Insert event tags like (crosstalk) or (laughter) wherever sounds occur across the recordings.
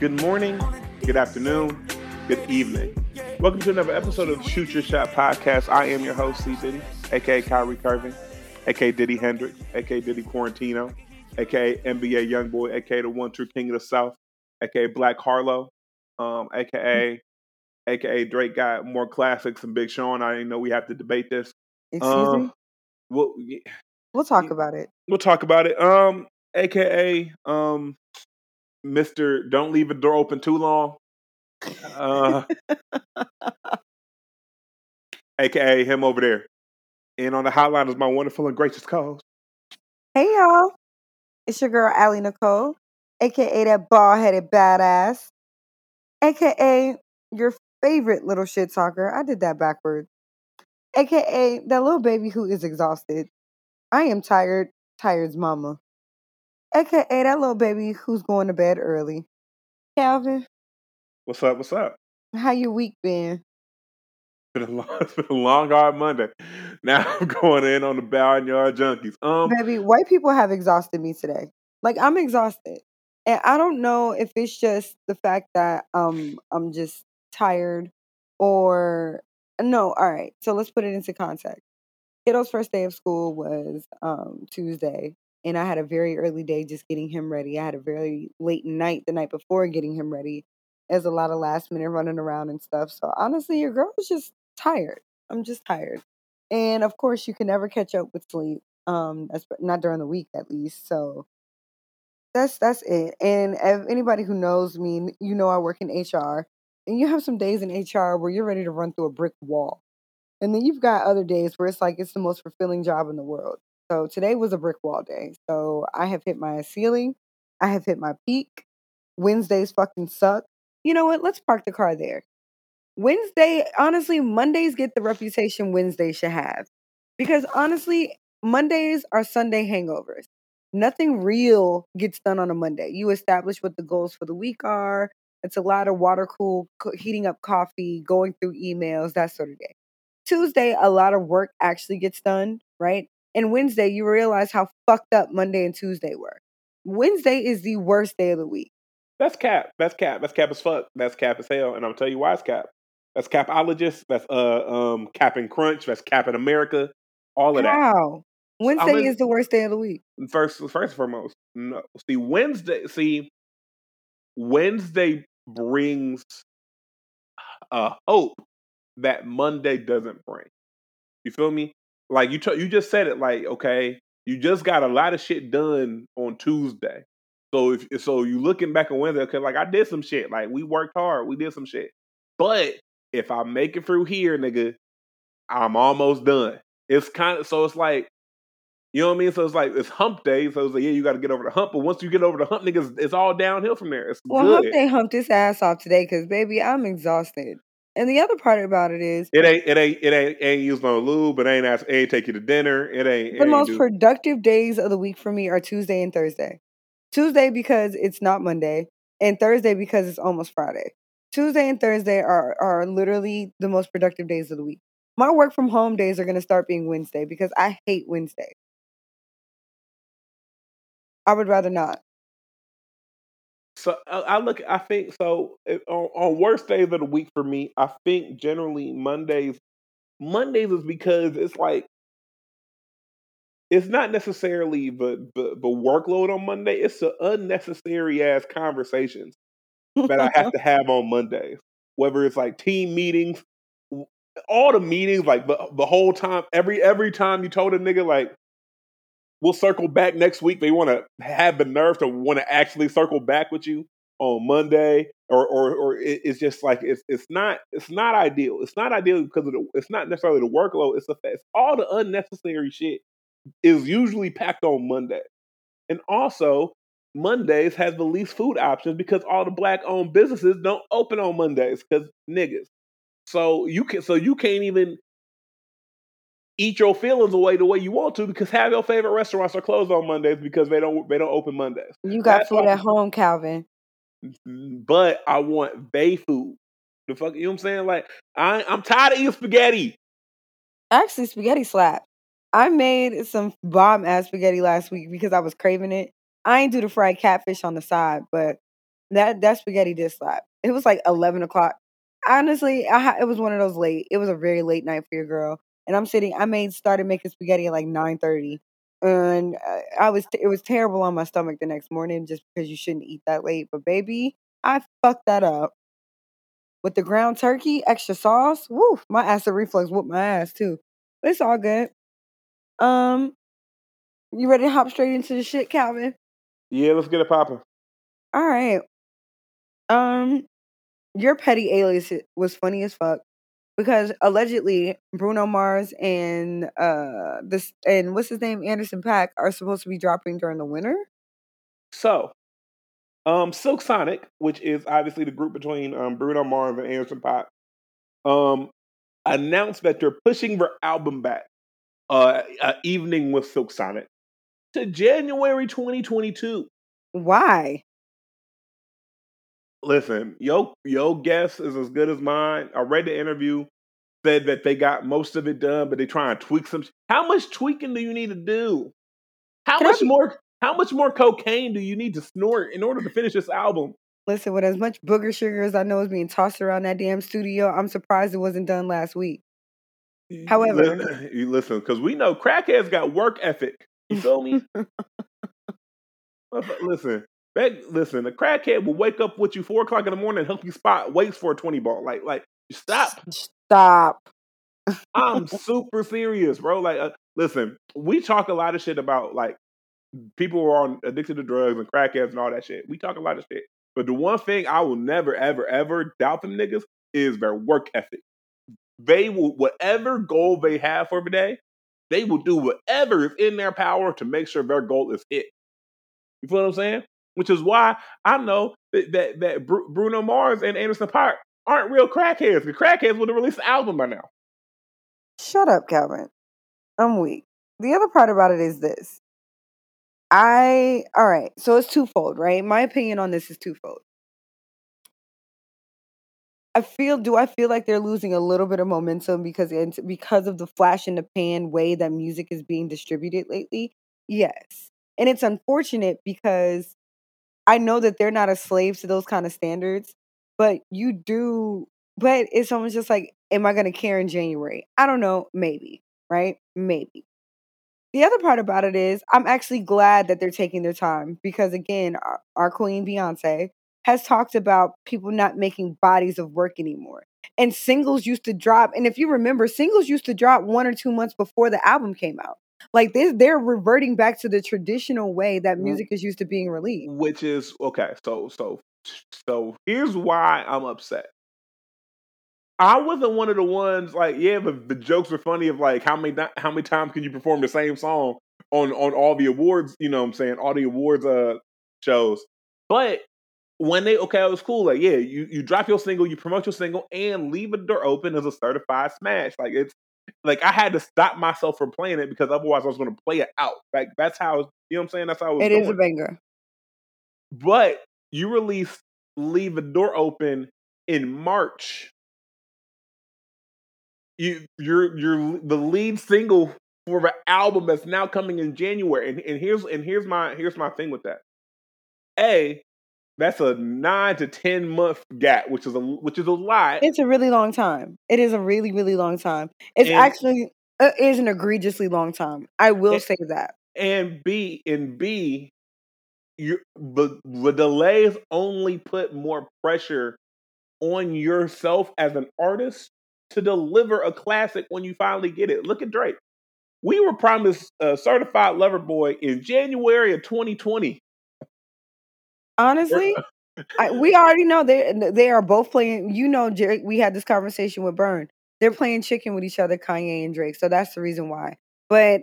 Good morning, good afternoon, good evening. Welcome to another episode of Shoot Your Shot podcast. I am your host, C. Diddy, aka Kyrie Curvin, aka Diddy Hendrix, aka Diddy Quarantino, aka NBA Youngboy, aka the one true king of the South, aka Black Harlow, um, aka aka Drake got more classics than Big Sean. I didn't know we have to debate this. Excuse Um, me. We'll, We'll talk about it. we'll talk about it. Um, aka um, Mister, don't leave the door open too long. Uh, aka him over there. And on the hotline is my wonderful and gracious co-host. Hey y'all, it's your girl Allie Nicole, aka that bald headed badass, aka your favorite little shit talker. I did that backwards. AKA that little baby who is exhausted. I am tired, tired's mama. AKA that little baby who's going to bed early. Calvin, What's up? What's up? how your week been? It's been a long, (laughs) it's been a long hard Monday. (laughs) Now I'm going in on the Barnyard Junkies. Um, Baby, white people have exhausted me today. Like I'm exhausted. And I don't know if it's just the fact that um I'm just tired or no, all right. So let's put it into context. Kiddo's first day of school was um Tuesday and I had a very early day just getting him ready. I had a very late night the night before getting him ready. There's a lot of last minute running around and stuff. So honestly, your girl was just tired. I'm just tired. And of course, you can never catch up with sleep. Um, that's not during the week at least. So that's that's it. And if anybody who knows me, you know I work in HR, and you have some days in HR where you're ready to run through a brick wall, and then you've got other days where it's like it's the most fulfilling job in the world. So today was a brick wall day. So I have hit my ceiling. I have hit my peak. Wednesdays fucking suck. You know what? Let's park the car there. Wednesday, honestly, Mondays get the reputation Wednesday should have. Because honestly, Mondays are Sunday hangovers. Nothing real gets done on a Monday. You establish what the goals for the week are. It's a lot of water cool, heating up coffee, going through emails, that sort of day. Tuesday, a lot of work actually gets done, right? And Wednesday, you realize how fucked up Monday and Tuesday were. Wednesday is the worst day of the week. that's cap. That's cap. That's cap as fuck. That's cap as hell. And I'll tell you why it's cap. That's capologist. That's uh um Cap'n Crunch. That's Cap in America. All of that. How? Wednesday in- is the worst day of the week. First, first and foremost, no. See, Wednesday. See, Wednesday brings a hope that Monday doesn't bring. You feel me? Like you, t- you just said it. Like, okay, you just got a lot of shit done on Tuesday. So if so, you looking back on Wednesday, okay, like I did some shit. Like we worked hard, we did some shit. But if I make it through here, nigga, I'm almost done. It's kind of so it's like, you know what I mean? So it's like it's hump day. So it's like, yeah, you got to get over the hump. But once you get over the hump, niggas, it's all downhill from there. It's Well, good. Hump Day humped his ass off today because, baby, I'm exhausted. And the other part about it is It ain't, it ain't, it ain't, ain't used no lube. It ain't, ask, it ain't take you to dinner. It ain't. The most productive days of the week for me are Tuesday and Thursday. Tuesday because it's not Monday, and Thursday because it's almost Friday. Tuesday and Thursday are, are literally the most productive days of the week. My work from home days are going to start being Wednesday because I hate Wednesday. I would rather not. So I, look. I think so. It, on, on worst days of the week for me, I think generally Mondays. Mondays is because it's like it's not necessarily the the, the workload on Monday. It's the unnecessary ass conversations that I have (laughs) to have on Mondays. Whether it's like team meetings, all the meetings, like the, the whole time, every every time you told a nigga like we'll circle back next week, they want to have the nerve to want to actually circle back with you on Monday, or or or it's just like it's it's not it's not ideal. It's not ideal because of the it's not necessarily the workload. It's the it's all the unnecessary shit is usually packed on Monday, and also Mondays has the least food options because all the black owned businesses don't open on Mondays because niggas. So you can so you can't even eat your feelings away the way you want to because have your favorite restaurants are closed on Mondays because they don't they don't open Mondays. You got That's food at home, Calvin. But I want bay food. The fuck you know what I'm saying? Like I I'm tired of eating spaghetti. Actually, spaghetti slap. I made some bomb ass spaghetti last week because I was craving it. I ain't do the fried catfish on the side, but that that spaghetti did slap. It was like eleven o'clock. Honestly, I it was one of those late. It was a very late night for your girl, and I'm sitting. I made started making spaghetti at like nine thirty, and uh, I was it was terrible on my stomach the next morning just because you shouldn't eat that late. But baby, I fucked that up with the ground turkey, extra sauce. Woo, my acid reflux whooped my ass too. But it's all good. Um, you ready to hop straight into the shit, Calvin? Yeah, let's get it popping. All right. Um, your petty alias was funny as fuck because allegedly Bruno Mars and uh this and what's his name Anderson .Paak are supposed to be dropping during the winter. So, um, Silk Sonic, which is obviously the group between um, Bruno Mars and Anderson .Paak, um, announced that they're pushing their album back, uh, uh, Evening with Silk Sonic, to January 2022. Why? Listen, yo, yo, guess is as good as mine. I read the interview, said that they got most of it done, but they try and tweak some. How much tweaking do you need to do? How Can much be- more? How much more cocaine do you need to snort in order to finish this album? Listen, with as much booger sugar as I know is being tossed around that damn studio, I'm surprised it wasn't done last week. However- listen, (laughs) you listen, because we know crackheads got work ethic. You feel me? (laughs) Listen, listen. A crackhead will wake up with you four o'clock in the morning and help you spot waits for a twenty ball. Like, like, stop. Stop. I'm (laughs) super serious, bro. Like, uh, listen, we talk a lot of shit about like people who are on addicted to drugs and crackheads and all that shit. We talk a lot of shit, but the one thing I will never, ever, ever doubt them niggas is their work ethic. They will, whatever goal they have for the day, they will do whatever is in their power to make sure their goal is hit. You feel what I'm saying? Which is why I know that that, that Bru- Bruno Mars and Anderson .Paak aren't real crackheads. The crackheads would have released the album by now. Shut up, Calvin. I'm weak. The other part about it is this. I all right, so it's twofold, right? My opinion on this is twofold. I feel do I feel like they're losing a little bit of momentum because because of the flash in the pan way that music is being distributed lately? Yes. And it's unfortunate because I know that they're not a slave to those kind of standards, but you do but it's almost just like, am I gonna care in January? I don't know, maybe, right? Maybe. The other part about it is I'm actually glad that they're taking their time because again, our, our queen Beyonce has talked about people not making bodies of work anymore. And singles used to drop, and if you remember, singles used to drop one or two months before the album came out. Like this, they're reverting back to the traditional way that Mm. music is used to being released. which is okay. So so so here's why I'm upset. I wasn't one of the ones like yeah, the, the jokes are funny of like how many how many times can you perform the same song on on all the awards, you know what I'm saying, all the awards uh shows. But when they okay, it was cool. Like, yeah, you, you drop your single, you promote your single, and leave a door open as a certified smash. Like it's like I had to stop myself from playing it because otherwise I was gonna play it out. Like that's how you know what I'm saying? That's how it was It is going. a banger. But you released Leave the Door Open in March. You you're you're the lead single for the album that's now coming in January. And, and here's and here's my here's my thing with that. A, that's a nine to ten month gap, which is a which is a lot. It's a really long time. It is a really, really long time. It's And- actually uh, it is an egregiously long time. I will And- say that. and B and B, you the the delays only put more pressure on yourself as an artist to deliver a classic when you finally get it. Look at Drake. We were promised a certified lover boy in January of 2020. Honestly, I, (laughs) we already know they they are both playing. You know, Drake, we had this conversation with Burn. They're playing chicken with each other, Kanye and Drake. So that's the reason why. But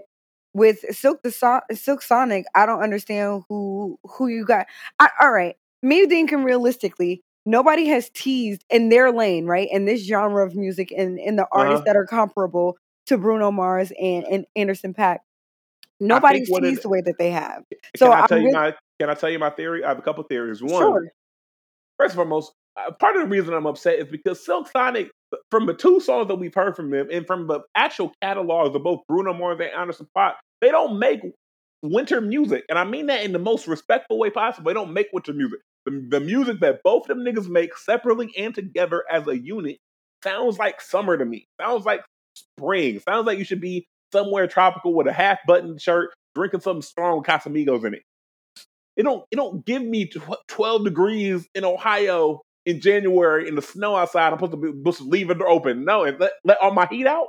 with Silk the so- Silk Sonic, I don't understand who who you got. I, all right, me thinking realistically, nobody has teased in their lane, right? In this genre of music, and in the artists Uh-huh. that are comparable to Bruno Mars and, and Anderson .Paak. Nobody's what it- teased the way that they have. So I I'm tell you with- my can I tell you my theory? I have a couple theories. One, Sure. first and foremost, uh, part of the reason I'm upset is because Silk Sonic, from the two songs that we've heard from them, and from the actual catalogs of both Bruno Mars and Anderson .Paak, they don't make winter music, and I mean that in the most respectful way possible. They don't make winter music. the, the music that both of them niggas make separately and together as a unit sounds like summer to me. Sounds like spring. Sounds like you should be somewhere tropical with a half button shirt, drinking something strong with Casamigos in it. It don't it don't give me twelve degrees in Ohio in January in the snow outside. I'm supposed to be supposed to leave it open. No, and let, let all my heat out.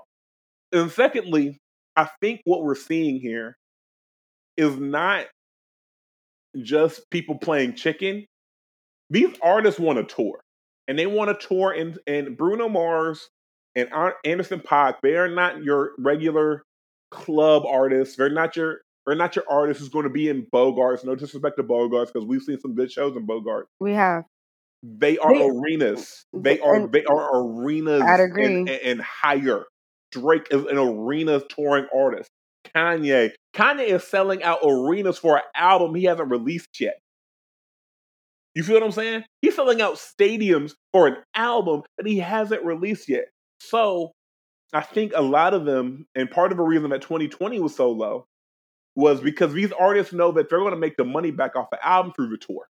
And secondly, I think what we're seeing here is not just people playing chicken. These artists want a tour, and they want a tour. And and Bruno Mars and Anderson .Paak, they are not your regular club artists. They're not your they're not your artist who's going to be in Bogarts. No disrespect to Bogarts because we've seen some good shows in Bogart. We have. They are they, arenas. They are and, they are arenas I'd agree. And, and, and higher. Drake is an arena touring artist. Kanye. Kanye is selling out arenas for an album he hasn't released yet. You feel what I'm saying? He's selling out stadiums for an album that he hasn't released yet. So I think a lot of them, and part of the reason that 2020 was so low was because these artists know that they're going to make the money back off the album through the tour.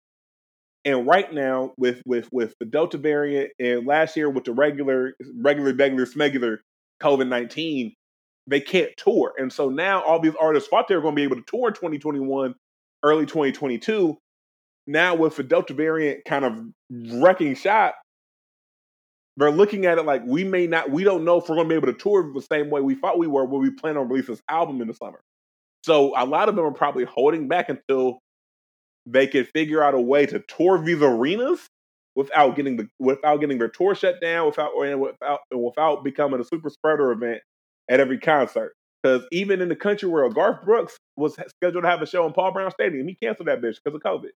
And right now, with with with the Delta variant, and last year with the regular regular regular smegular COVID nineteen, they can't tour. And so now all these artists thought they were going to be able to tour in 2021, early 2022. Now with the Delta variant kind of wrecking shop, they're looking at it like we may not, we don't know if we're going to be able to tour the same way we thought we were when we plan on releasing this album in the summer. So a lot of them are probably holding back until they can figure out a way to tour these arenas without getting the without getting their tour shut down, without or without without becoming a super spreader event at every concert. Because even in the country where Garth Brooks was scheduled to have a show in Paul Brown Stadium. He canceled that bitch because of COVID.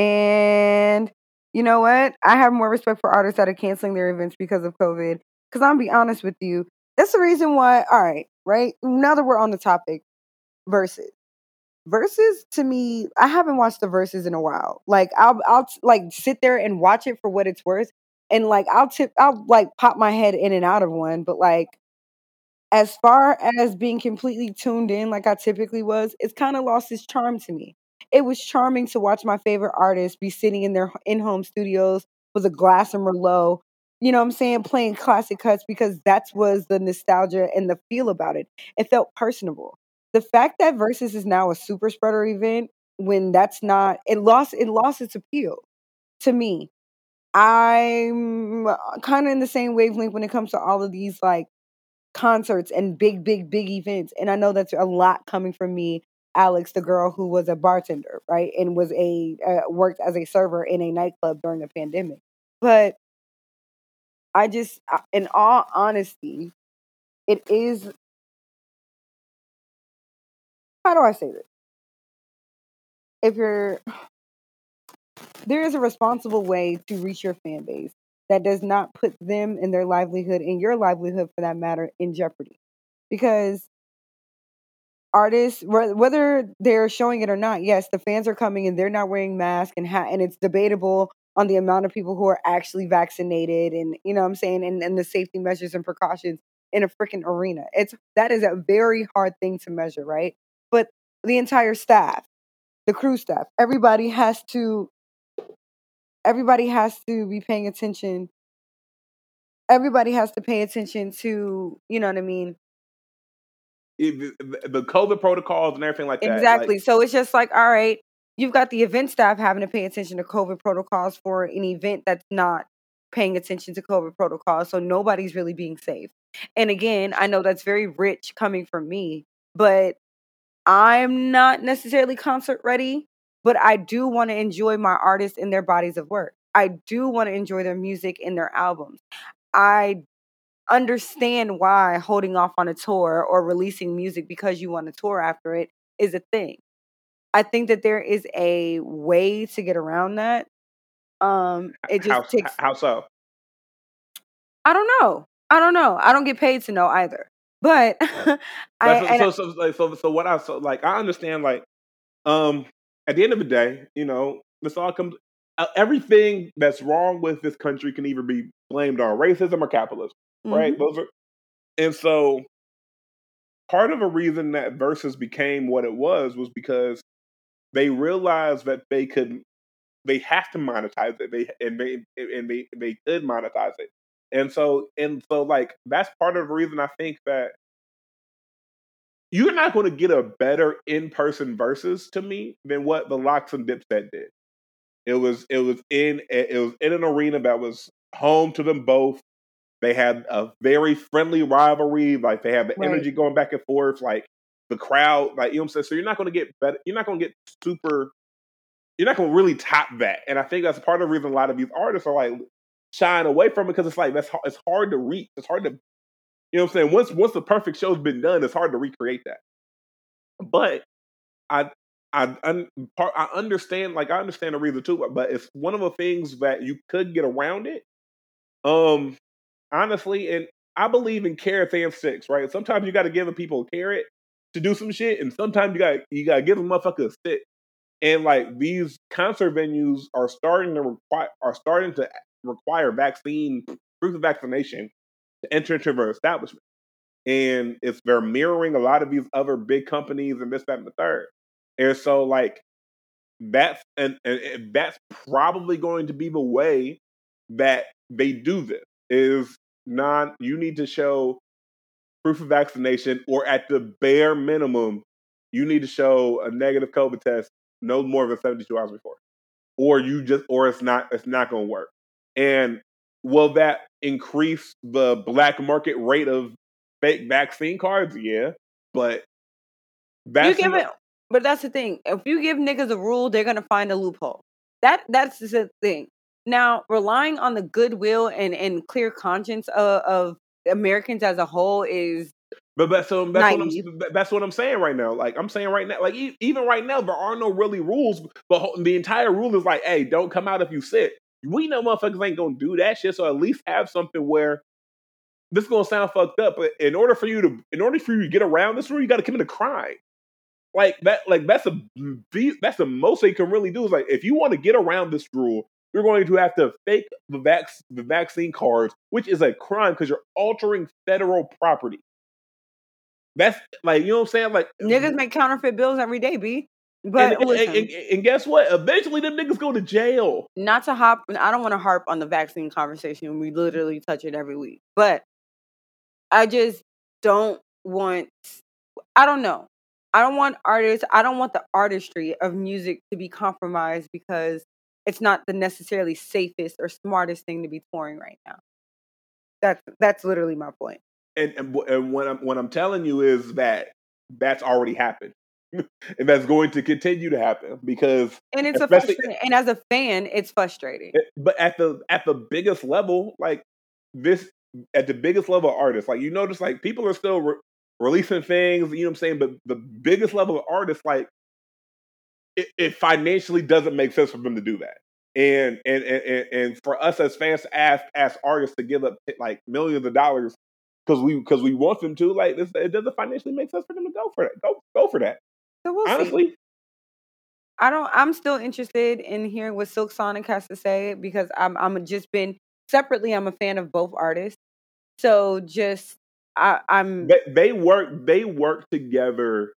And you know what? I have more respect for artists that are canceling their events because of COVID. Because I'm be honest with you, that's the reason why. All right, right now that we're on the topic, Verzuz. Verzuz to me, I haven't watched the Verzuz in a while. Like I'll I'll like sit there and watch it for what it's worth, and like I'll tip I'll like pop my head in and out of one, but like as far as being completely tuned in like I typically was, it's kind of lost its charm to me. It was charming to watch my favorite artists be sitting in their in-home studios with a glass of Merlot, you know what I'm saying, playing classic cuts because that was the nostalgia and the feel about it. It felt personable the fact that Verzuz is now a super spreader event when that's not it lost it lost its appeal to me. I'm uh, kind of in the same wavelength when it comes to all of these like concerts and big, big, big events. And I know that's a lot coming from me, Alex, the girl who was a bartender, right, and was a uh, worked as a server in a nightclub during the pandemic. But I just, uh, in all honesty, it is how do I say this? If you're there is a responsible way to reach your fan base that does not put them and their livelihood and your livelihood for that matter in jeopardy. Because artists whether they're showing it or not, yes, the fans are coming and they're not wearing masks and ha- and it's debatable on the amount of people who are actually vaccinated and you know what I'm saying and, and the safety measures and precautions in a freaking arena. It's that is a very hard thing to measure, right? The entire staff, the crew staff, everybody has to everybody has to be paying attention. Everybody has to pay attention to, you know what I mean? the COVID protocols and everything like that. Exactly. Like, so it's just like, all right, you've got the event staff having to pay attention to COVID protocols for an event that's not paying attention to COVID protocols. So nobody's really being safe. And again, I know that's very rich coming from me, but I'm not necessarily concert ready, but I do want to enjoy my artists and their bodies of work. I do want to enjoy their music and their albums. I understand why holding off on a tour or releasing music because you want to tour after it is a thing. I think that there is a way to get around that. Um, it just how, takes. How so? I don't know. I don't know. I don't get paid to know either. But (laughs) I, so, so, so, so, so what I so like I understand like um at the end of the day, you know, this all comes uh, everything that's wrong with this country can either be blamed on racism or capitalism, mm-hmm. right? Those are, and so part of a reason that Verzuz became what it was was because they realized that they could they have to monetize it. They and they and they they could monetize it. And so and so like that's part of the reason I think that you're not going to get a better in-person Verzuz to me than what the LOX and Dipset did. It was it was in it was in an arena that was home to them both. They had a very friendly rivalry. Like they had the Right. energy going back and forth. Like the crowd, like you know what I'm saying. So you're not going to get better. You're not going to get super. You're not going to really top that. And I think that's part of the reason a lot of these artists are like shying away from it because it's like that's it's hard to reach. It's hard to, you know what I'm saying. Once once the perfect show's been done, it's hard to recreate that. But I I un, I understand like I understand the reason too, but it's one of the things that you could get around it. Um, honestly, and I believe in carrots and sticks, right? Sometimes you got to give the people a carrot to do some shit, and sometimes you got you got to give a motherfucker a stick. And like these concert venues are starting to require are starting to require vaccine proof of vaccination to enter into their establishment. And it's they're mirroring a lot of these other big companies and this, that, and the third. And so like that's and, and, that's probably going to be the way that they do this is non you need to show proof of vaccination or at the bare minimum you need to show a negative covid test no more than 72 hours before or you just or it's not it's not going to work and will that increase the black market rate of fake vaccine cards yeah but you that's give not- it, but that's the thing. If you give niggas a rule, they're gonna find a loophole. That that's the thing. Now, relying on the goodwill and and clear conscience of, of Americans as a whole is But that's so that's what, I'm, that's what I'm saying right now. Like I'm saying right now, like e- even right now, there are no really rules. But the entire rule is like, hey, don't come out if you sick. We know motherfuckers ain't gonna do that shit. So at least have something where this is gonna sound fucked up. But in order for you to, in order for you to get around this rule, you got to commit a crime. Like that, like that's a that's the most they can really do. Is like if you want to get around this rule, you're going to have to fake the vac the vaccine cards, which is a crime because you're altering federal property. That's like you know what I'm saying. Like niggas make counterfeit bills every day, b. and, But and, listen, and- and guess what? Eventually, them niggas go to jail. not to hop I don't want to harp on the vaccine conversation. We literally touch it every week. But I just don't want I don't know. I don't want artists I don't want the artistry of music to be compromised because it's not the necessarily safest or smartest thing to be touring right now. That's that's literally my point. And and, and what I'm what I'm telling you is that that's already happened, (laughs) and that's going to continue to happen because. And it's a frustrating and as a fan, it's frustrating. Eh, but at the at the biggest level, like this, at the biggest level of artists, like you notice, like people are still re- releasing things. You know what I'm saying? But the biggest level of artists, like it, it financially doesn't make sense for them to do that. And and and and, for us as fans to ask ask artists to give up eh, like millions of dollars because we because we want them to, like this, it doesn't financially make sense for them to go for that. Go go for that. So we'll see. I don't. I'm still interested in hearing what Silk Sonic has to say because I'm. I'm just been separately. I'm a fan of both artists. So just I, I'm. they, they work they work together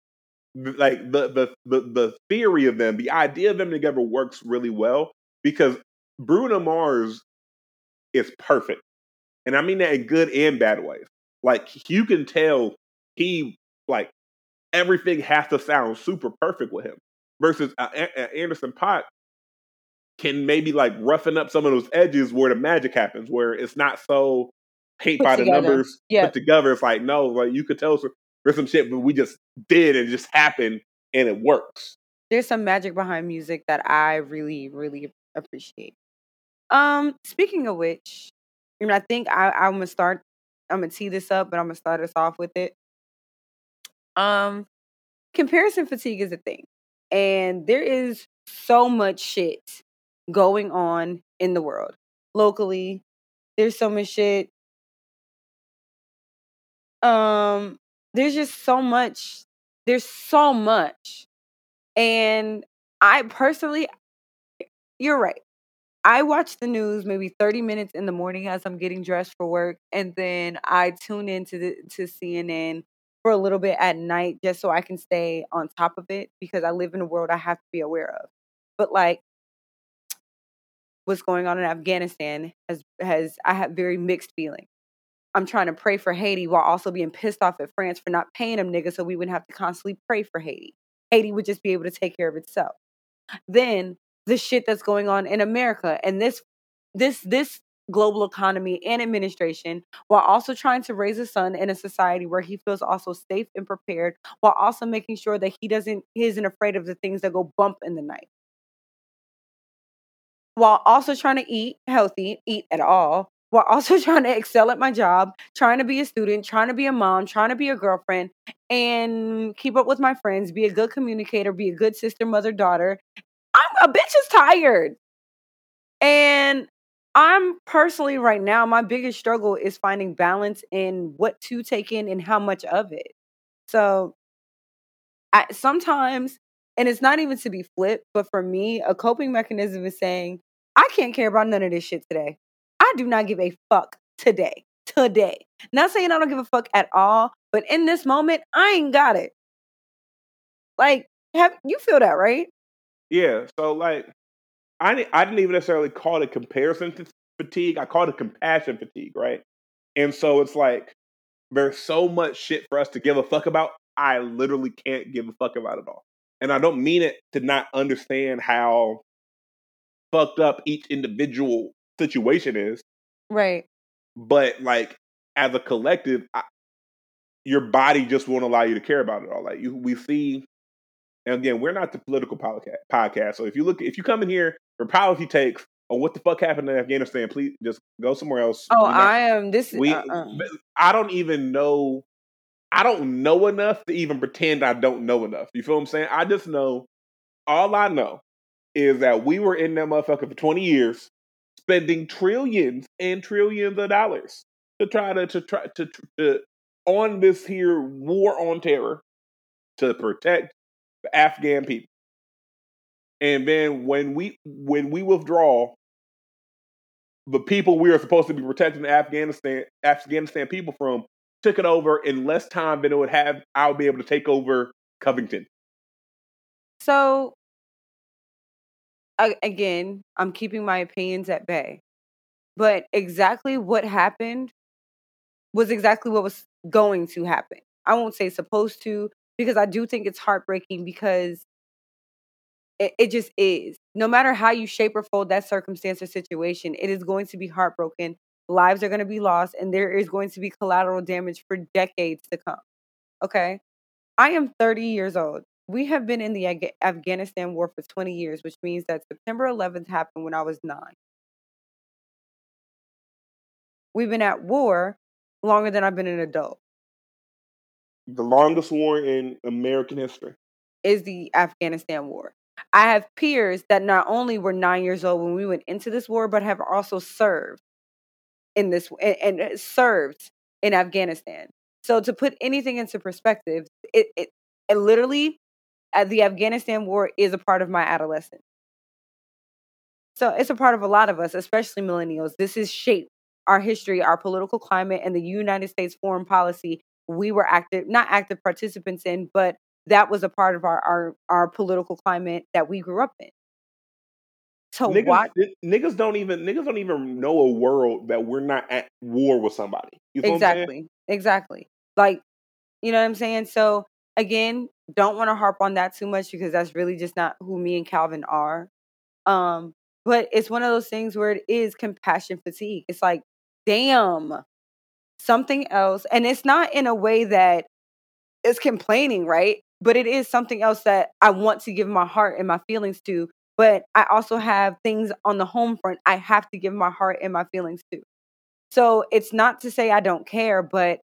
like the, the the the theory of them the idea of them together works really well because bruno mars is perfect and i mean that in good and bad ways like you can tell he like everything has to sound super perfect with him versus uh, A- Anderson .Paak can maybe like roughen up some of those edges where the magic happens where it's not so paint by the numbers Yeah. put together. It's like no, like you could tell some, there's some shit, but we just did and it just happened and it works. There's some magic behind music that I really, really appreciate. Um, speaking of which, I mean, I think I, I'm gonna start. I'm gonna tee this up, but I'm gonna start us off with it. Um, comparison fatigue is a thing, and there is so much shit going on in the world locally. There's so much shit. Um, there's just so much. There's so much, and I personally, you're right. I watch the news maybe 30 minutes in the morning as I'm getting dressed for work, and then I tune into the to CNN for a little bit at night just so I can stay on top of it because I live in a world I have to be aware of. But like what's going on in Afghanistan has has I have very mixed feelings. I'm trying to pray for Haiti while also being pissed off at France for not paying them niggas so we wouldn't have to constantly pray for Haiti. Haiti would just be able to take care of itself. Then the shit that's going on in America and this this this global economy and administration while also trying to raise a son in a society where he feels also safe and prepared while also making sure that he doesn't he isn't afraid of the things that go bump in the night. While also trying to eat healthy eat at all while also (laughs) trying to excel at my job trying to be a student trying to be a mom trying to be a girlfriend and keep up with my friends be a good communicator be a good sister mother daughter i'm a bitch is tired. And I'm personally right now, my biggest struggle is finding balance in what to take in and how much of it. So I sometimes, and it's not even to be flipped, but for me, a coping mechanism is saying, I can't care about none of this shit today. I do not give a fuck today. Today. Not saying I don't give a fuck at all, but in this moment, I ain't got it. Like, have you feel that, right? Yeah. So like I didn't, I didn't even necessarily call it comparison fatigue. I call it compassion fatigue, right? And so it's like there's so much shit for us to give a fuck about. I literally can't give a fuck about it all. And I don't mean it to not understand how fucked up each individual situation is. Right. But like as a collective, I, your body just won't allow you to care about it all. Like you, we see, and again, we're not the political podcast. So if you look, if you come in here for policy takes on what the fuck happened in Afghanistan, please just go somewhere else. Oh, not, I am. This we. Uh-uh. I don't even know. I don't know enough to even pretend I don't know enough. You feel what I'm saying? I just know. All I know is that we were in that motherfucker for 20 years, spending trillions and trillions of dollars to try to to try to, to on this here war on terror to protect Afghan people. And then when we when we withdraw, the people we are supposed to be protecting Afghanistan Afghanistan people from took it over in less time than it would have. I'll be able to take over Covington. So again, I'm keeping my opinions at bay. But exactly what happened was exactly what was going to happen. I won't say supposed to because I do think it's heartbreaking because it, it just is. No matter how you shape or fold that circumstance or situation, it is going to be heartbroken. Lives are going to be lost, and there is going to be collateral damage for decades to come. Okay. I am 30 years old. We have been in the Afghanistan war for 20 years, which means that September 11th happened when I was nine. We've been at war longer than I've been an adult. The longest war in American history is the Afghanistan war. I have peers that not only were nine years old when we went into this war, but have also served in this and, and uh, served in Afghanistan. So to put anything into perspective, it, it, it literally, uh, the Afghanistan war is a part of my adolescence. So it's a part of a lot of us, especially millennials. This is shaped our history, our political climate, and the United States foreign policy. We were active, not active participants in, but that was a part of our our, our political climate that we grew up in. So niggas, what niggas don't even niggas don't even know a world that we're not at war with somebody. exactly. Exactly. Like, you know what I'm saying? So again, don't want to harp on that too much because that's really just not who me and Calvin are. Um, but it's one of those things where it is compassion fatigue. It's like, damn, something else. And it's not in a way that is complaining, right? but it is something else that I want to give my heart and my feelings to. But I also have things on the home front I have to give my heart and my feelings to. So it's not to say I don't care, but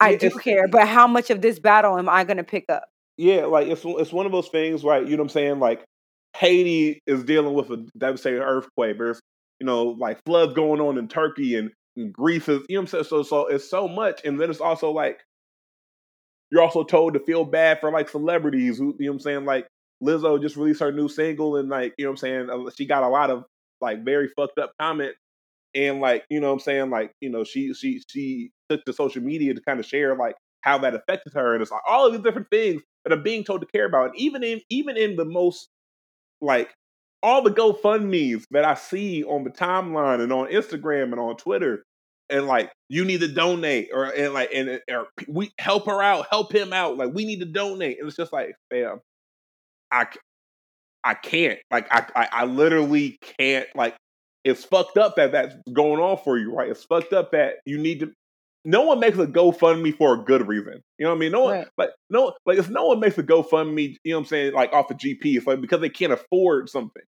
I do care. But how much of this battle am I going to pick up? Yeah, like it's it's one of those things, right? You know what I'm saying? Like Haiti is dealing with a devastating earthquake. There's you know like floods going on in Turkey and, Greece is you know what I'm saying. So so it's so much, and then it's also like you're also told to feel bad for like celebrities who you know what I'm saying? Like Lizzo just released her new single and like you know what I'm saying? Uh, she got a lot of like very fucked up comments and like you know what I'm saying? Like you know she she she took to social media to kind of share like how that affected her and it's like all of these different things that are being told to care about and even in even in the most like all the GoFundmes that I see on the timeline and on Instagram and on Twitter, and like you need to donate or and like and or we help her out, help him out. Like we need to donate. And it's just like, fam, I I can't. Like I, I I literally can't. Like it's fucked up that that's going on for you, right? It's fucked up that you need to. No one makes a GoFundMe for a good reason. You know what I mean? No one, Right. like no, like if no one makes a GoFundMe, you know what I'm saying, like off a GP, it's like because they can't afford something.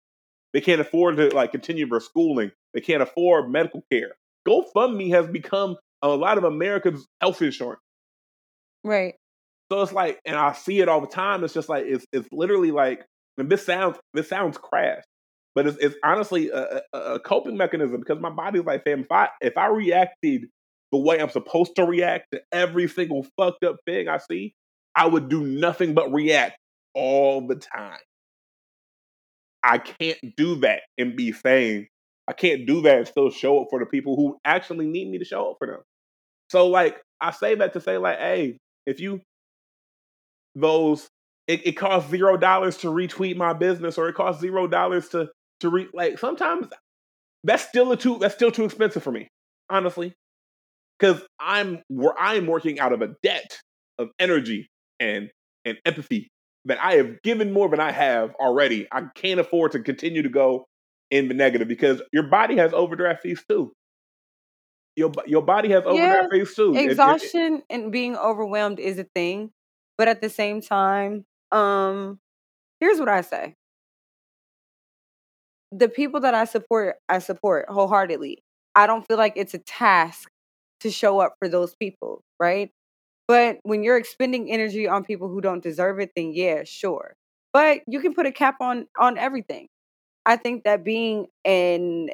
They can't afford to like continue their schooling. They can't afford medical care. GoFundMe has become a lot of Americans' health insurance. Right. So it's like, and I see it all the time. It's just like it's it's literally like, and this sounds this sounds crass, but it's, it's honestly a, a, a coping mechanism because my body's like, fam, if I if I reacted the way I'm supposed to react to every single fucked up thing I see, I would do nothing but react all the time. I can't do that and be sane. I can't do that and still show up for the people who actually need me to show up for them. So like I say that to say like, hey, if you those it, it costs zero dollars to retweet my business or it costs zero dollars to to re like sometimes that's still a too that's still too expensive for me, honestly. Cause I'm where I'm working out of a debt of energy and and empathy that I have given more than I have already. I can't afford to continue to go in the negative because your body has overdraft fees too. Your your body has Yeah, overdraft fees too. Exhaustion and being overwhelmed is a thing but at the same time um here's what i say the people that i support i support wholeheartedly i don't feel like it's a task to show up for those people right but when you're expending energy on people who don't deserve it then yeah sure but you can put a cap on on everything i think that being an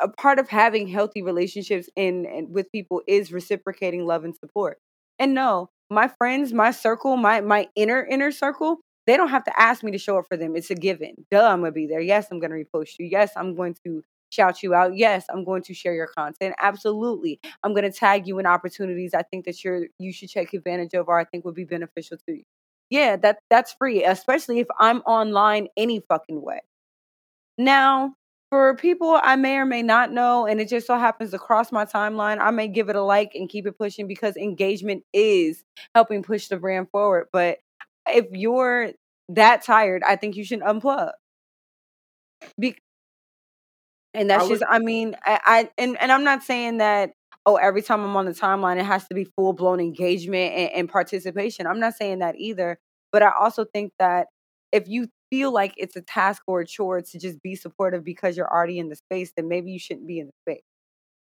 a part of having healthy relationships in, and with people is reciprocating love and support. And no, my friends, my circle, my my inner inner circle, they don't have to ask me to show up for them. It's a given. Duh, I'm gonna be there. Yes, I'm gonna repost you. Yes, I'm going to shout you out. Yes, I'm going to share your content. Absolutely. I'm gonna tag you in opportunities I think that you're you should take advantage of or I think would be beneficial to you. Yeah, that that's free, especially if I'm online any fucking way. Now, for people I may or may not know, and it just so happens to cross my timeline, I may give it a like and keep it pushing because engagement is helping push the brand forward. But if you're that tired, I think you should unplug. Be- and that's I just, would- I mean, I, I and, and I'm not saying that, oh, every time I'm on the timeline, it has to be full blown engagement and, and participation. I'm not saying that either. But I also think that if you feel like it's a task or a chore to just be supportive because you're already in the space, then maybe you shouldn't be in the space.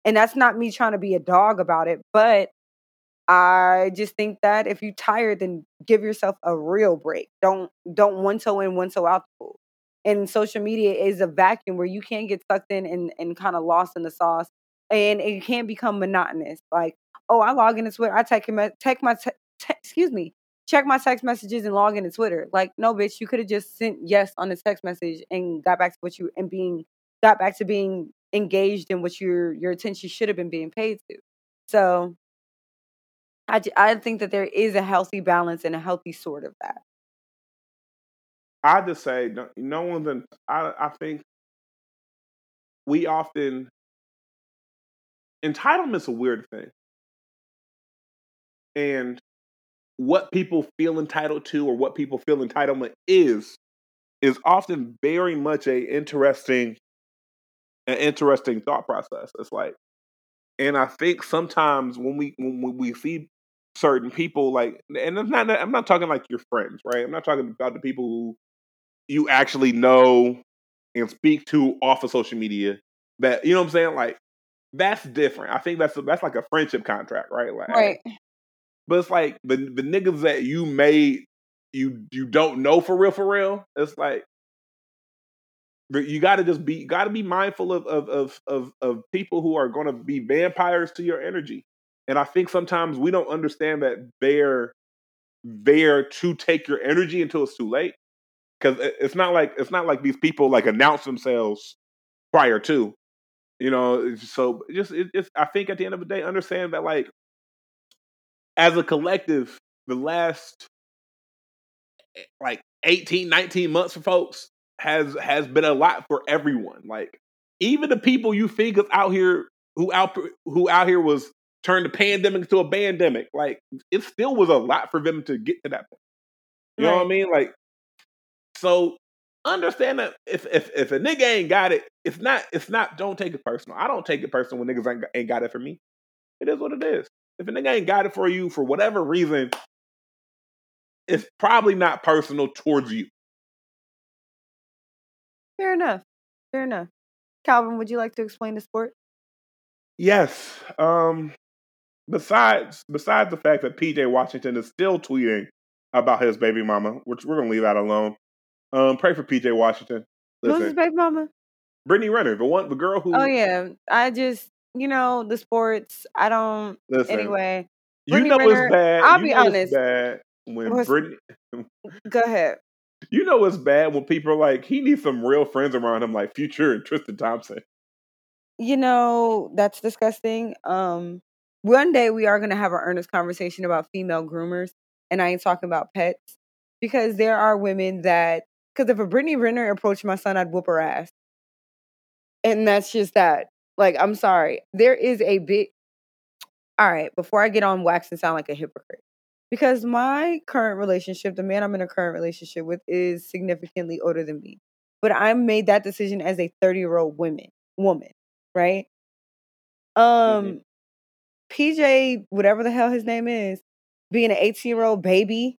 And that's not me trying to be a dog about it, but I just think that if you're tired, then give yourself a real break. Don't don't one toe in, one toe out the pool. And social media is a vacuum where you can't get sucked in and, and kind of lost in the sauce. And it can't become monotonous. Like, oh, I log into Twitter, I take my take my excuse me, check my text messages and log into Twitter. Like, no, bitch, you could have just sent yes on the text message and got back to what you and being got back to being engaged in what your your attention should have been being paid to. So I, I think that there is a healthy balance and a healthy sort of that. I just say no, one's. In, I I think we often entitlement's a weird thing, and what people feel entitled to or what people feel entitlement is is often very much a interesting an interesting thought process. It's like, and I think sometimes when we when we see certain people like, and I'm not I'm not talking like your friends, right? I'm not talking about the people who you actually know and speak to off of social media. That you know what I'm saying? Like that's different. I think that's that's like a friendship contract, right? Like, Right. but it's like the the niggas that you made you you don't know for real for real. It's like you got to just be got to be mindful of of of of, of people who are going to be vampires to your energy. And I think sometimes we don't understand that they're there to take your energy until it's too late. Because it's not like it's not like these people like announce themselves prior to, you know. So just it, it's I think at the end of the day, understand that like as a collective, the last eh, like 18, 19 months for folks has has been a lot for everyone. Like even the people you think of out here who out who out here was turned the pandemic into a pandemic. Like it still was a lot for them to get to that point. You right. know what I mean? Like so understand that if if if a nigga ain't got it, it's not it's not don't take it personal. I don't take it personal when niggas ain't, ain't got it for me. It is what it is. If a nigga ain't got it for you for whatever reason, it's probably not personal towards you. Fair enough. Fair enough. Calvin, would you like to explain the sport? Yes. Um besides besides the fact that PJ Washington is still tweeting about his baby mama, which we're gonna leave that alone. Um, pray for PJ Washington. Listen, Who's his baby mama? Brittany Renner, the one, the girl who. Oh yeah, I just you know the sports. I don't. Listen, anyway, you know Renner, it's bad. I'll you be honest. bad when What's, Brittany. (laughs) go ahead. You know it's bad when people are like, he needs some real friends around him, like Future and Tristan Thompson. You know that's disgusting. Um, one day we are going to have an earnest conversation about female groomers, and I ain't talking about pets because there are women that because if a Brittany Renner approached my son, I'd whoop her ass. And that's just that. Like, I'm sorry. There is a big. All right, before I get on wax and sound like a hypocrite, because my current relationship, the man I'm in a current relationship with, is significantly older than me. But I made that decision as a 30 year old woman, woman, right? Um, mm-hmm. PJ, whatever the hell his name is, being an 18 year old baby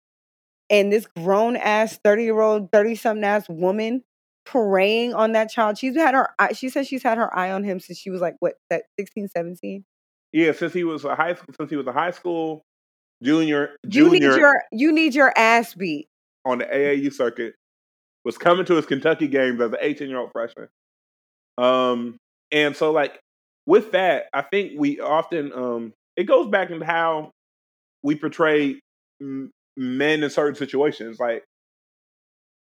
and this grown ass 30 year old 30 something ass woman preying on that child she's had her eye she says she's had her eye on him since she was like what 16 17 yeah since he was a high school since he was a high school junior junior you need your you need your ass beat. on the aau circuit was coming to his kentucky games as an 18 year old freshman. Um and so like with that i think we often um it goes back into how we portray men in certain situations. Like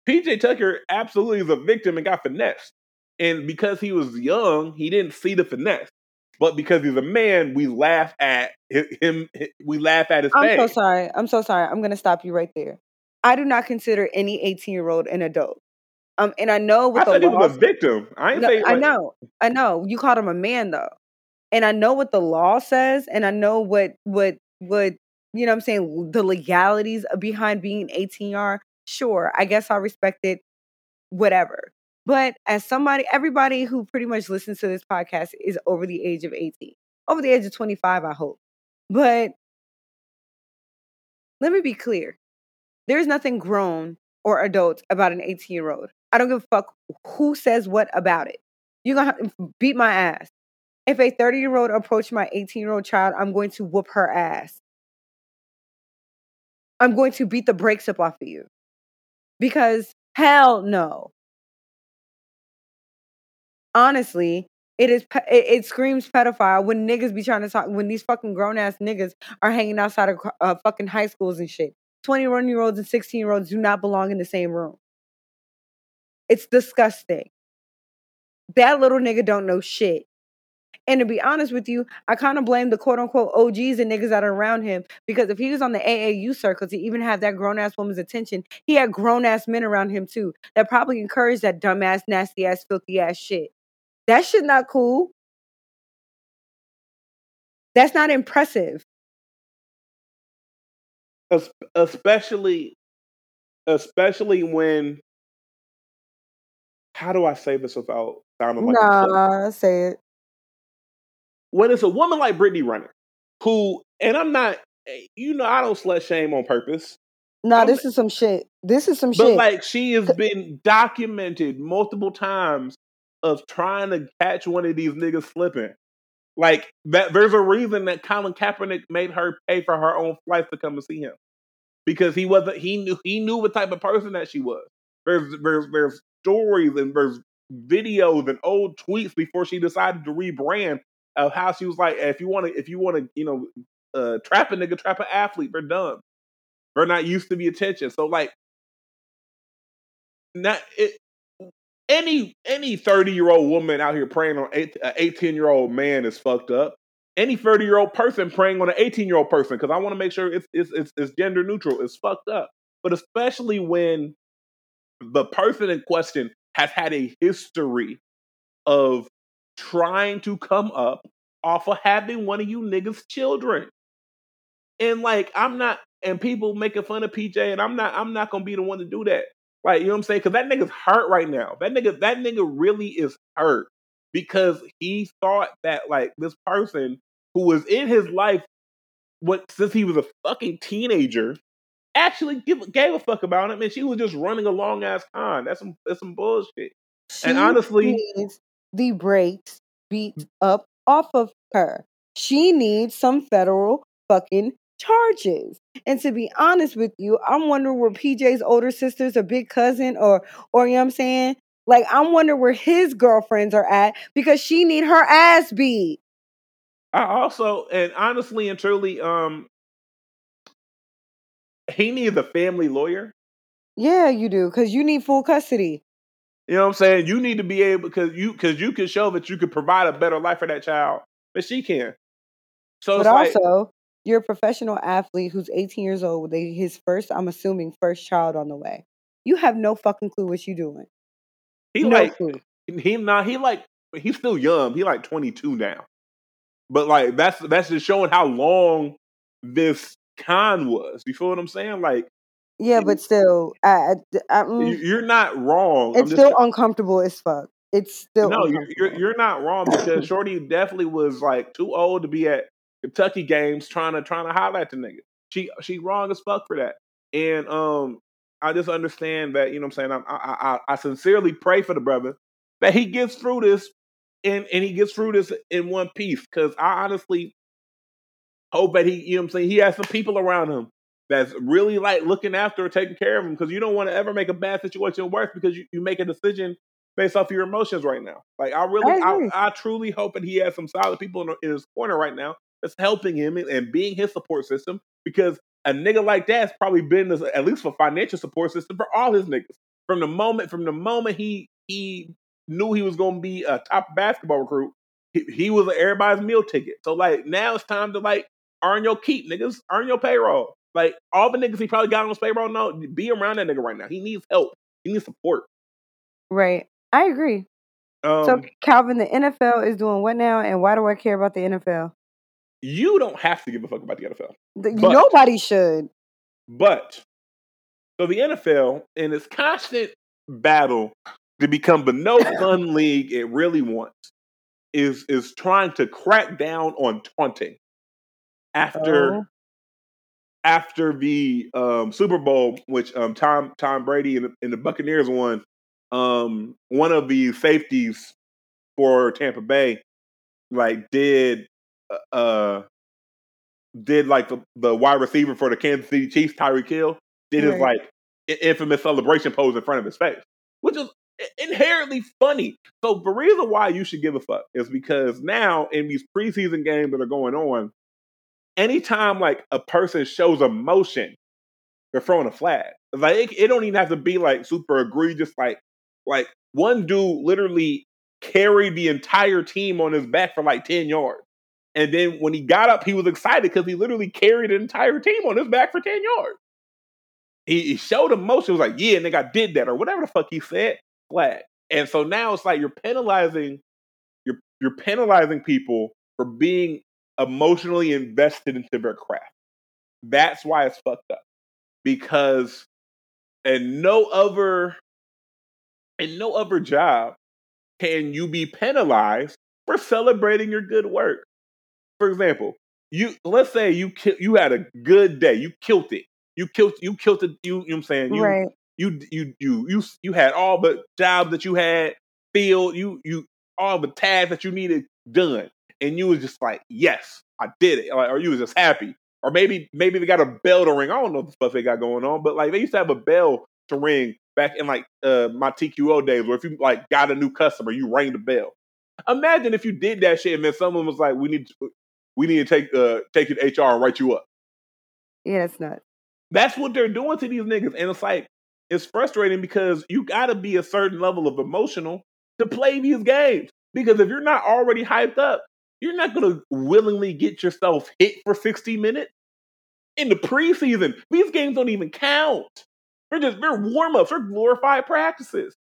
PJ Tucker absolutely is a victim and got finessed. And because he was young, he didn't see the finesse. But because he's a man, we laugh at him. We laugh at his. I'm face. so sorry. I'm so sorry. I'm going to stop you right there. I do not consider any 18 year old an adult. Um, and I know what I the law. He was a victim. I ain't no, saying. Like, I know. I know. You called him a man though, and I know what the law says, and I know what what what you know what I'm saying, the legalities uh, behind being 18 are, sure, I guess I'll respect it, whatever. But as somebody, everybody who pretty much listens to this podcast is over the age of 18, over the age of 25, I hope. But let me be clear there's nothing grown or adult about an 18 year old. I don't give a fuck who says what about it. You're going to beat my ass. If a 30 year old approached my 18 year old child, I'm going to whoop her ass. I'm going to beat the brakes up off of you. Because hell no. Honestly, it is it, it, screams pedophile when niggas be trying to talk when these fucking grown ass niggas are hanging outside of uh, fucking high schools and shit. 21 year olds and 16 year olds do not belong in the same room. It's disgusting. That little nigga don't know shit. And to be honest with you, I kind of blame the quote unquote OGs and niggas that are around him because if he was on the AAU circle to even have that grown ass woman's attention, he had grown ass men around him too that probably encouraged that dumbass, nasty ass, filthy ass shit. That shit not cool. That's not impressive. Especially, especially when. How do I say this without sounding like? Nah, say it when it's a woman like Brittany Renner, who, and I'm not, eh, you know, I don't slut shame on purpose. No, nah, this is some shit. This is some but shit. But like, she has been documented multiple times of trying to catch one of these niggas slipping. Like that, there's a reason that Colin Kaepernick made her pay for her own flights to come to see him because he wasn't. He knew he knew what type of person that she was. There's there's there's stories and there's videos and old tweets before she decided to rebrand of how she was like, if you want to, if you want to, you know, uh, trap a nigga, trap an athlete, they're dumb. They're not used to the attention. So like, not it. Any any thirty year old woman out here preying on an eighteen year old man is fucked up. Any thirty year old person preying on an eighteen year old person because I want to make sure it's, it's it's it's gender neutral. It's fucked up. But especially when the person in question has had a history of trying to come up off of having one of you niggas' children. And like I'm not and people making fun of PJ and I'm not I'm not gonna be the one to do that. Like, you know what I'm saying? Cause that nigga's hurt right now. That nigga, that nigga really is hurt because he thought that like this person who was in his life what since he was a fucking teenager actually give, gave a fuck about him and she was just running a long ass con. That's some that's some bullshit. She and honestly needs the brakes beat up off of her. She needs some federal fucking charges. And to be honest with you, I'm wondering where PJ's older sister's a big cousin or or you know what I'm saying? Like I'm wondering where his girlfriends are at because she need her ass beat. I also and honestly and truly, um he needs a family lawyer. Yeah, you do, because you need full custody. You know what I'm saying? You need to be able because you because you can show that you can provide a better life for that child, but she can. So, but also, like, you're a professional athlete who's 18 years old with his first, I'm assuming, first child on the way. You have no fucking clue what you're doing. He no like clue. he not he like he's still young. He like 22 now. But like that's that's just showing how long this con was. You feel what I'm saying? Like yeah, but still, I, I, mm, you're not wrong. It's still uncomfortable as fuck. It's still no. You're you're not wrong because Shorty definitely was like too old to be at Kentucky games trying to trying to highlight the nigga. She she wrong as fuck for that. And um, I just understand that you know what I'm saying. I I I, I sincerely pray for the brother that he gets through this and and he gets through this in one piece because I honestly hope that he you know what I'm saying he has some people around him that's really like looking after or taking care of him because you don't want to ever make a bad situation worse because you, you make a decision based off your emotions right now. Like I really, I, I, I truly hope that he has some solid people in, in, his corner right now that's helping him and, and being his support system because a nigga like that's probably been this, at least for financial support system for all his niggas from the moment from the moment he he knew he was going to be a top basketball recruit. He, he was everybody's meal ticket. So like now it's time to like earn your keep, niggas. Earn your payroll. Like all the niggas he probably got on his payroll. No, be around that nigga right now. He needs help. He needs support. Right. I agree. Um, so Calvin, the NFL is doing what now, and why do I care about the NFL? You don't have to give a fuck about the NFL. The, but, nobody should. But so the NFL in its constant battle to become the no (laughs) fun league it really wants is is trying to crack down on taunting after oh. After the um, Super Bowl, which um, Tom Tom Brady and the, and the Buccaneers won. Um, one of the safeties for Tampa Bay, like did uh, uh did like the, the wide receiver for the Kansas City Chiefs, Tyreek Hill, did right. his like infamous celebration pose in front of his face, which is inherently funny. So the reason why you should give a fuck is because now in these preseason games that are going on, anytime like a person shows emotion, they're throwing a flag. Like it, it don't even have to be like super egregious. Like like one dude literally carried the entire team on his back for like ten yards. And then when he got up, he was excited because he literally carried the entire team on his back for 10 yards. He, he showed emotion, was like, yeah, nigga, I did that, or whatever the fuck he said, flag. And so now it's like you're penalizing, you're you're penalizing people for being emotionally invested into their craft. That's why it's fucked up. Because in no other in no other job can you be penalized for celebrating your good work. For example, you let's say you ki- you had a good day, you killed it. You killed you killed it, you, you know what I'm saying? You, right. you you you you you had all the jobs that you had filled, you you all the tasks that you needed done. And you was just like, yes, I did it. Like, or you was just happy. Or maybe maybe they got a bell to ring. I don't know what the stuff they got going on, but like they used to have a bell to ring back in like uh, my TQO days where if you like got a new customer, you rang the bell. Imagine if you did that shit and then someone was like, "We need to, we need to take uh take it HR and write you up." Yeah, it's not. That's what they're doing to these niggas, and it's like it's frustrating because you got to be a certain level of emotional to play these games. Because if you're not already hyped up, you're not going to willingly get yourself hit for 60 minutes in the preseason. These games don't even count. They're just they're warm ups, they're glorified practices,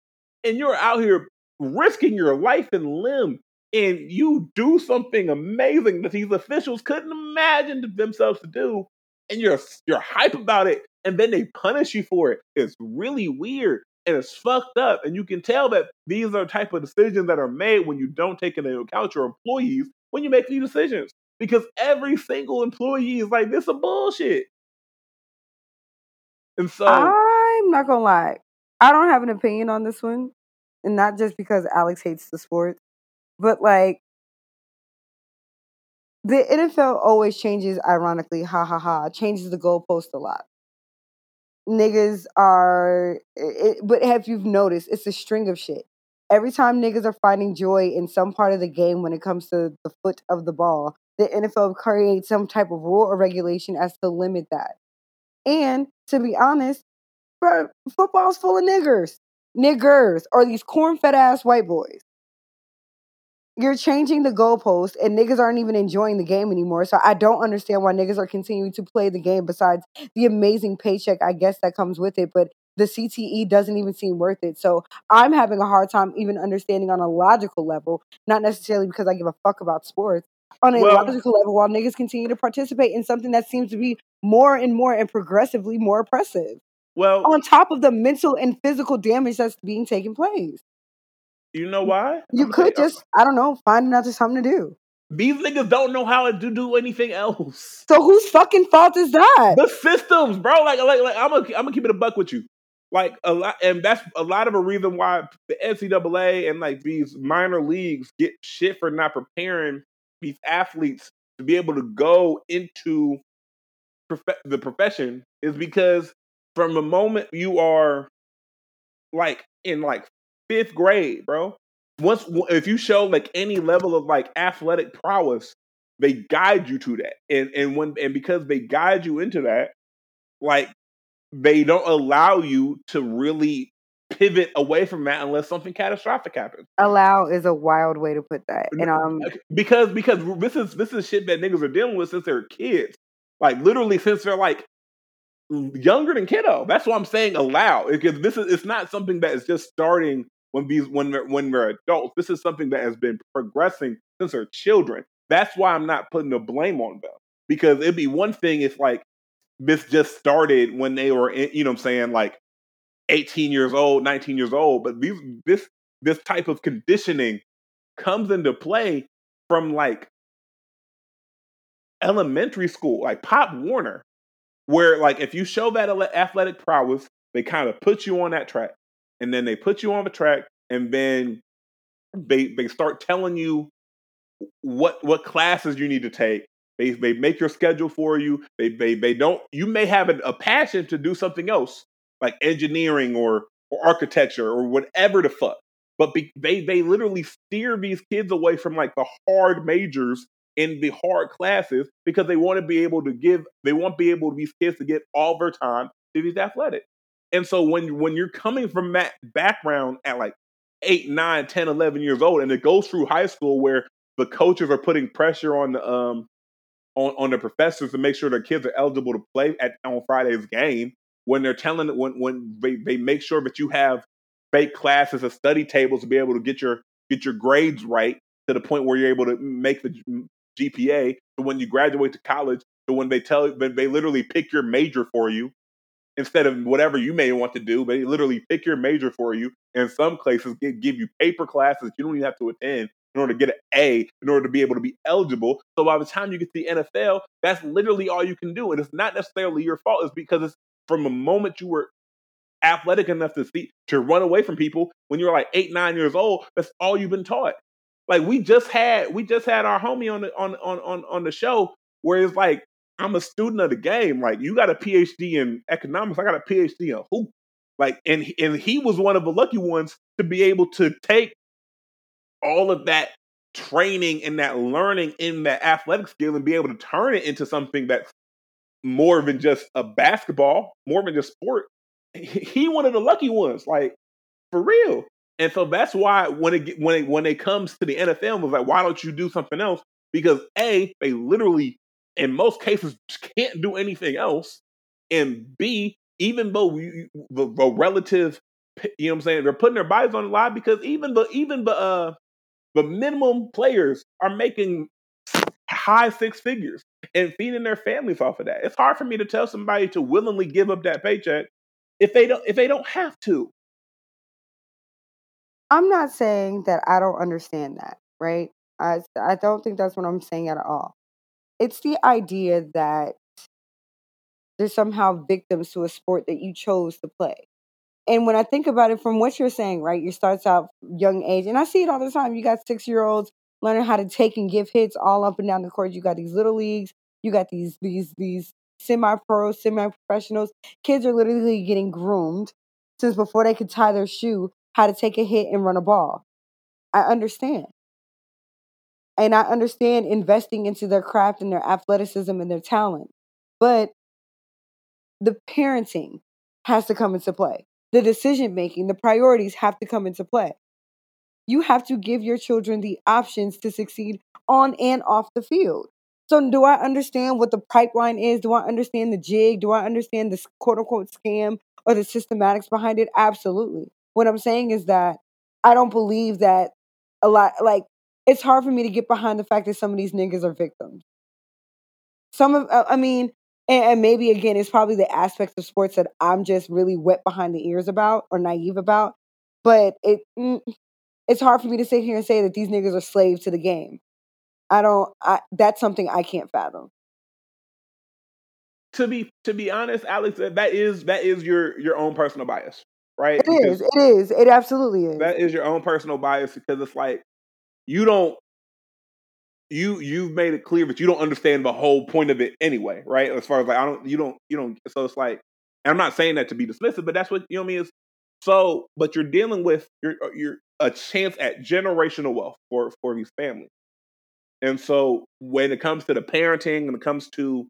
and you're out here risking your life and limb, and you do something amazing that these officials couldn't imagine themselves to do, and you're you're hype about it, and then they punish you for it. It's really weird and it's fucked up. And you can tell that these are type of decisions that are made when you don't take into account your employees when you make these decisions. Because every single employee is like, this is bullshit. And so I'm not gonna lie. I don't have an opinion on this one. And not just because Alex hates the sport, but like the NFL always changes ironically, ha ha ha, changes the goalpost a lot niggas are it, but have you noticed it's a string of shit every time niggas are finding joy in some part of the game when it comes to the foot of the ball the nfl creates some type of rule or regulation as to limit that and to be honest bro, football's full of niggers niggers or these corn-fed ass white boys you're changing the goalpost and niggas aren't even enjoying the game anymore. So I don't understand why niggas are continuing to play the game besides the amazing paycheck I guess that comes with it. But the CTE doesn't even seem worth it. So I'm having a hard time even understanding on a logical level, not necessarily because I give a fuck about sports, on a well, logical level while niggas continue to participate in something that seems to be more and more and progressively more oppressive. Well, on top of the mental and physical damage that's being taking place. You know why? You I'm could just, I don't know, find another something to do. These niggas don't know how to do anything else. So whose fucking fault is that? The systems, bro. Like, like, like I'm gonna, I'm gonna keep it a buck with you. Like a lot, and that's a lot of a reason why the NCAA and like these minor leagues get shit for not preparing these athletes to be able to go into prof- the profession is because from the moment you are like in like fifth grade, bro. Once if you show like any level of like athletic prowess, they guide you to that. And and when and because they guide you into that, like they don't allow you to really pivot away from that unless something catastrophic happens. Allow is a wild way to put that. And um because because this is this is shit that niggas are dealing with since they're kids. Like literally since they're like younger than kiddo. That's why I'm saying allow because this is it's not something that is just starting when these when they're, when they're adults. This is something that has been progressing since they're children. That's why I'm not putting the blame on them because it'd be one thing if like this just started when they were in, you know I'm saying like 18 years old, 19 years old, but these this this type of conditioning comes into play from like elementary school, like Pop Warner, where like if you show that athletic prowess, they kind of put you on that track and then they put you on the track, and then they they start telling you what what classes you need to take. They they make your schedule for you. They they they don't. You may have a, a passion to do something else, like engineering or or architecture or whatever the fuck. But be, they they literally steer these kids away from like the hard majors in the hard classes because they want to be able to give they want to be able to these kids to get all their time to these athletics. And so when when you're coming from that background at like 8, 9, 10, 11 years old, and it goes through high school where the coaches are putting pressure on the um on, on the professors to make sure their kids are eligible to play at on Friday's game, when they're telling when when they, they make sure that you have fake classes and study tables to be able to get your get your grades right to the point where you're able to make the GPA. So when you graduate to college, so when they tell they literally pick your major for you instead of whatever you may want to do. They literally pick your major for you. In some places, give you paper classes you don't even have to attend in order to get an A, in order to be able to be eligible. So by the time you get to the NFL, that's literally all you can do. And it's not necessarily your fault. It's because it's from the moment you were athletic enough to see to run away from people when you're like eight, nine years old. That's all you've been taught. Like we just had, we just had our homie on the on on on on the show where it's like I'm a student of the game. Like you got a PhD in economics, I got a PhD in hoop. Like and and he was one of the lucky ones to be able to take all of that training and that learning in that athletic skill and be able to turn it into something that's more than just a basketball, more than just sport. He one of the lucky ones, like for real. And so that's why when it when it when it comes to the NFL, was like, why don't you do something else? Because a they literally in most cases can't do anything else, and B, even though we, the, the relative, you know what I'm saying, they're putting their bodies on the line because even the even the uh the minimum players are making high six figures and feeding their families off of that. It's hard for me to tell somebody to willingly give up that paycheck if they don't if they don't have to. I'm not saying that I don't understand that, right? I I don't think that's what I'm saying at all. It's the idea that they're somehow victims to a sport that you chose to play. And when I think about it from what you're saying, right, you starts out young age, and I see it all the time. You got six year olds learning how to take and give hits all up and down the court. You got these little leagues, you got these these these semi pro, semi professionals. Kids are literally getting groomed since before they could tie their shoe how to take a hit and run a ball. I understand. And I understand investing into their craft and their athleticism and their talent. But the parenting has to come into play. The decision making, the priorities have to come into play. You have to give your children the options to succeed on and off the field. So, do I understand what the pipeline is? Do I understand the jig? Do I understand this quote unquote scam or the systematics behind it? Absolutely. What I'm saying is that I don't believe that a lot, like, it's hard for me to get behind the fact that some of these niggas are victims. Some of, I mean, and, and maybe again, it's probably the aspects of sports that I'm just really wet behind the ears about or naive about. But it, mm, it's hard for me to sit here and say that these niggas are slaves to the game. I don't. I, that's something I can't fathom. To be to be honest, Alex, that is that is your your own personal bias, right? It is. It is. It absolutely is. That is your own personal bias because it's like you don't you you've made it clear that you don't understand the whole point of it anyway, right? As far as like I don't you don't you don't so it's like I'm not saying that to be dismissive, but that's what you know what I mean is so but you're dealing with you're uh, you're a chance at generational wealth for for these families. And so when it comes to the parenting and it comes to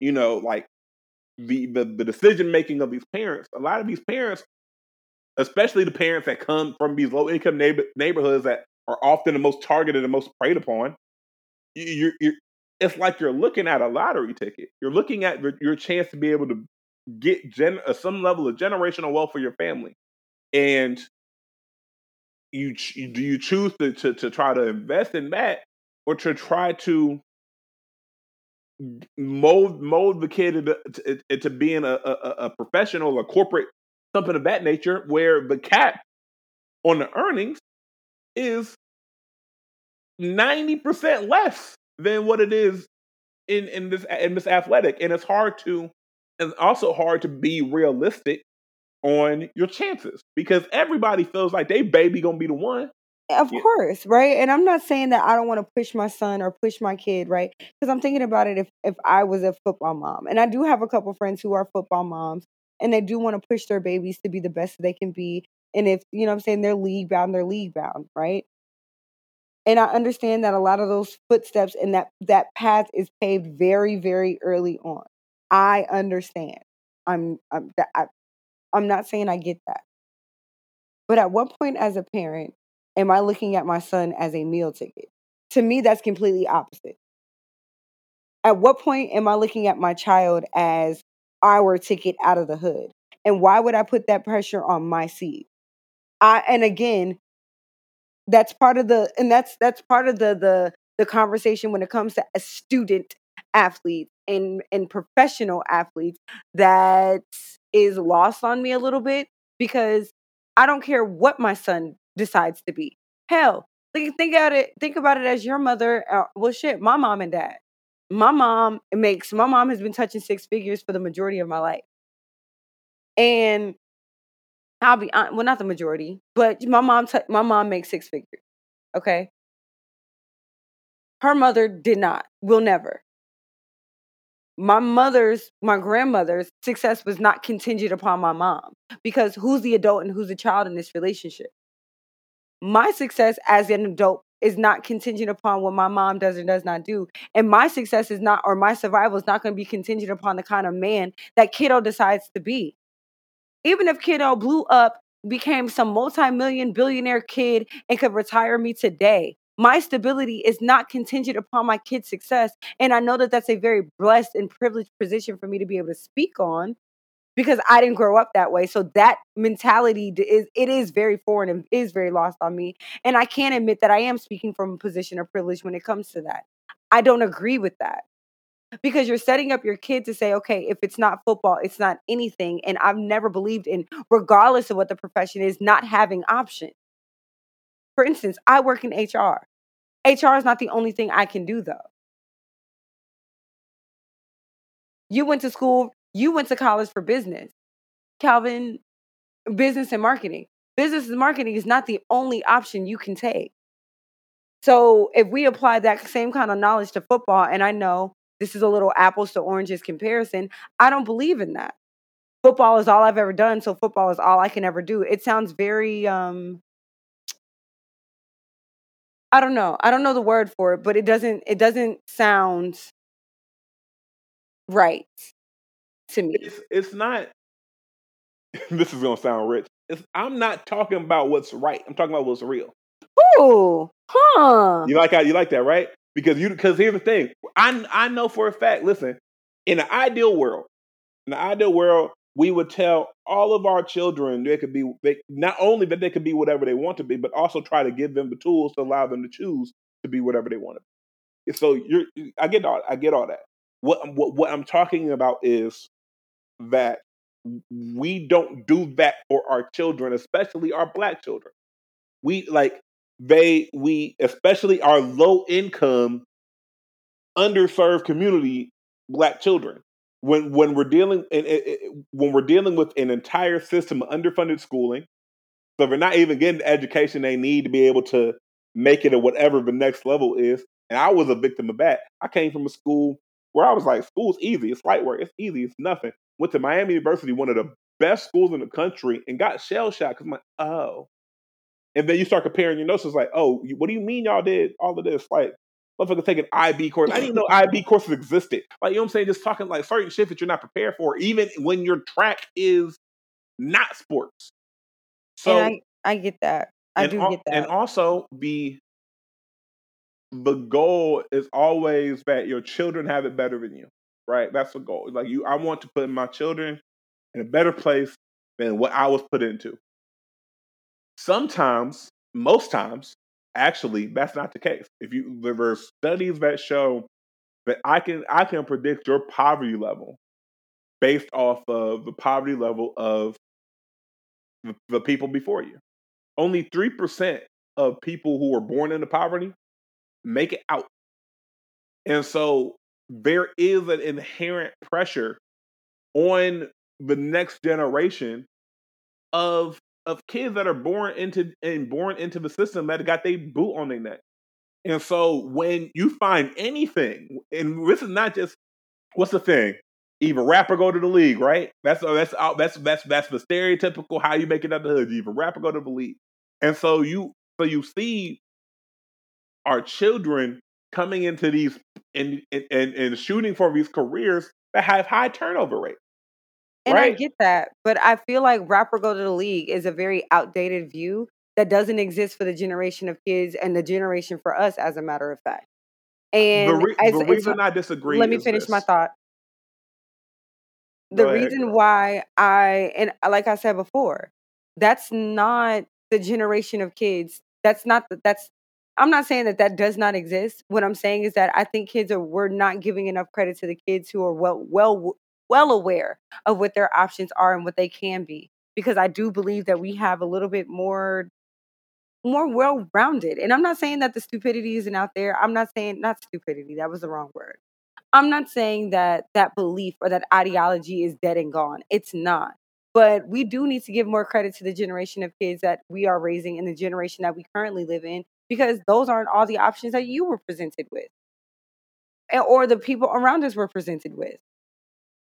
you know like the the, the decision making of these parents, a lot of these parents especially the parents that come from these low income neighbor, neighborhoods that are often the most targeted and most preyed upon you're, you're it's like you're looking at a lottery ticket. You're looking at your chance to be able to get gen, uh, some level of generational wealth for your family, and you do you choose to, to to try to invest in that, or to try to mold mold the kid into, into being a, a, a professional, a corporate, something of that nature, where the cap on the earnings is 90% less than what it is in, in this in this athletic. And it's hard to and also hard to be realistic on your chances because everybody feels like they baby gonna be the one. Of yeah. course, right? And I'm not saying that I don't want to push my son or push my kid, right? Because I'm thinking about it if if I was a football mom. And I do have a couple friends who are football moms and they do want to push their babies to be the best they can be. And if, you know I'm saying, they're league bound, they're league bound, right? And I understand that a lot of those footsteps and that that path is paved very very early on. I understand. I'm I'm I, I'm not saying I get that. But at what point as a parent am I looking at my son as a meal ticket? To me that's completely opposite. At what point am I looking at my child as our ticket out of the hood? And why would I put that pressure on my seed? I and again, that's part of the and that's that's part of the the the conversation when it comes to a student athlete and and professional athletes that is lost on me a little bit because I don't care what my son decides to be. Hell, think think about it. Think about it as your mother. Uh, well, shit, my mom and dad. My mom makes. My mom has been touching six figures for the majority of my life, and I'll be uh, well, not the majority, but my mom, t- my mom makes six figures. Okay. Her mother did not, will never. My mother's, my grandmother's success was not contingent upon my mom because who's the adult and who's the child in this relationship? My success as an adult is not contingent upon what my mom does and does not do. And my success is not, or my survival is not going to be contingent upon the kind of man that kiddo decides to be even if kiddo blew up, became some multi-million billionaire kid and could retire me today, my stability is not contingent upon my kid's success. And I know that that's a very blessed and privileged position for me to be able to speak on because I didn't grow up that way. So that mentality is it is very foreign and is very lost on me. And I can't admit that I am speaking from a position of privilege when it comes to that. I don't agree with that. Because you're setting up your kid to say, okay, if it's not football, it's not anything. And I've never believed in, regardless of what the profession is, not having options. For instance, I work in HR. HR is not the only thing I can do, though. You went to school, you went to college for business. Calvin, business and marketing. Business and marketing is not the only option you can take. So if we apply that same kind of knowledge to football, and I know this is a little apples to oranges comparison, I don't believe in that. Football is all I've ever done, so football is all I can ever do. It sounds very um I don't know. I don't know the word for it, but it doesn't it doesn't sound right to me. It's it's not (laughs) this is gonna sound rich. It's, I'm not talking about what's right. I'm talking about what's real. Ooh, huh? You like how you like that, right? Because you because here's the thing. I I know for a fact. Listen, in an ideal world, in the ideal world, we would tell all of our children they could be they not only that they could be whatever they want to be, but also try to give them the tools to allow them to choose to be whatever they want to be. So you're I get all I get all that. What what what I'm talking about is that we don't do that for our children, especially our black children. We like they we especially our low income underserved community black children. When when we're dealing when we're dealing with an entire system of underfunded schooling so they're not even getting the education they need to be able to make it at whatever the next level is and i was a victim of that. I came from a school where i was like school's easy it's light work it's easy it's nothing. Went to miami university one of the best schools in the country and got shell shocked because i'm like oh and then you start comparing your notes. It's like, oh, what do you mean y'all did all of this? Like, motherfucker take an IB course. I didn't even know IB courses existed. Like, you know what I'm saying? Just talking like certain shit that you're not prepared for, even when your track is not sports. So and I, I get that. I do get that. And also the the goal is always that your children have it better than you. Right? That's the goal. Like you I want to put my children in a better place than what I was put into. Sometimes, most times, actually, that's not the case. If you there are studies that show that I can I can predict your poverty level based off of the poverty level of the, the people before you. Only three percent of people who are born into poverty make it out. And so there is an inherent pressure on the next generation of of kids that are born into and born into the system that got their boot on their neck. And so when you find anything, and this is not just what's the thing, either rapper go to the league, right? That's uh, that's that's that's that's the stereotypical how you make it out the hood. You either rap or go to the league. And so you so you see our children coming into these and and, and shooting for these careers that have high turnover rates. And right? I get that, but I feel like rapper go to the league is a very outdated view that doesn't exist for the generation of kids and the generation for us, as a matter of fact. And the, re- as, the reason I disagree. Let me finish this. my thought. The reason why I and uh, like I said before, that's not the generation of kids. That's not the, that's. I'm not saying that that does not exist. What I'm saying is that I think kids are we're not giving enough credit to the kids who are well well well aware of what their options are and what they can be because I do believe that we have a little bit more more well-rounded. And I'm not saying that the stupidity isn't out there. I'm not saying not stupidity, that was the wrong word. I'm not saying that that belief or that ideology is dead and gone. It's not. But we do need to give more credit to the generation of kids that we are raising and the generation that we currently live in because those aren't all the options that you were presented with or the people around us were presented with.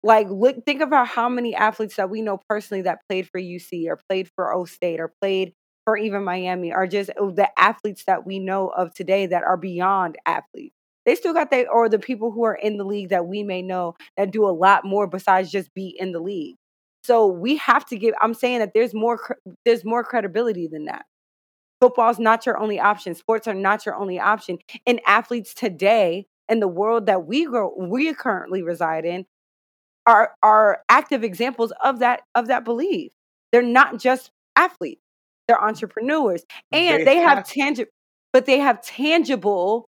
Like, look, think about how many athletes that we know personally that played for UC or played for O State or played for even Miami are just oh, the athletes that we know of today that are beyond athletes. They still got they or the people who are in the league that we may know that do a lot more besides just be in the league. So we have to give. I'm saying that there's more there's more credibility than that. Football's not your only option. Sports are not your only option. And athletes today in the world that we grow we currently reside in are are active examples of that of that belief. They're not just athletes; they're entrepreneurs, and they, They have have- tangible, but they have tangible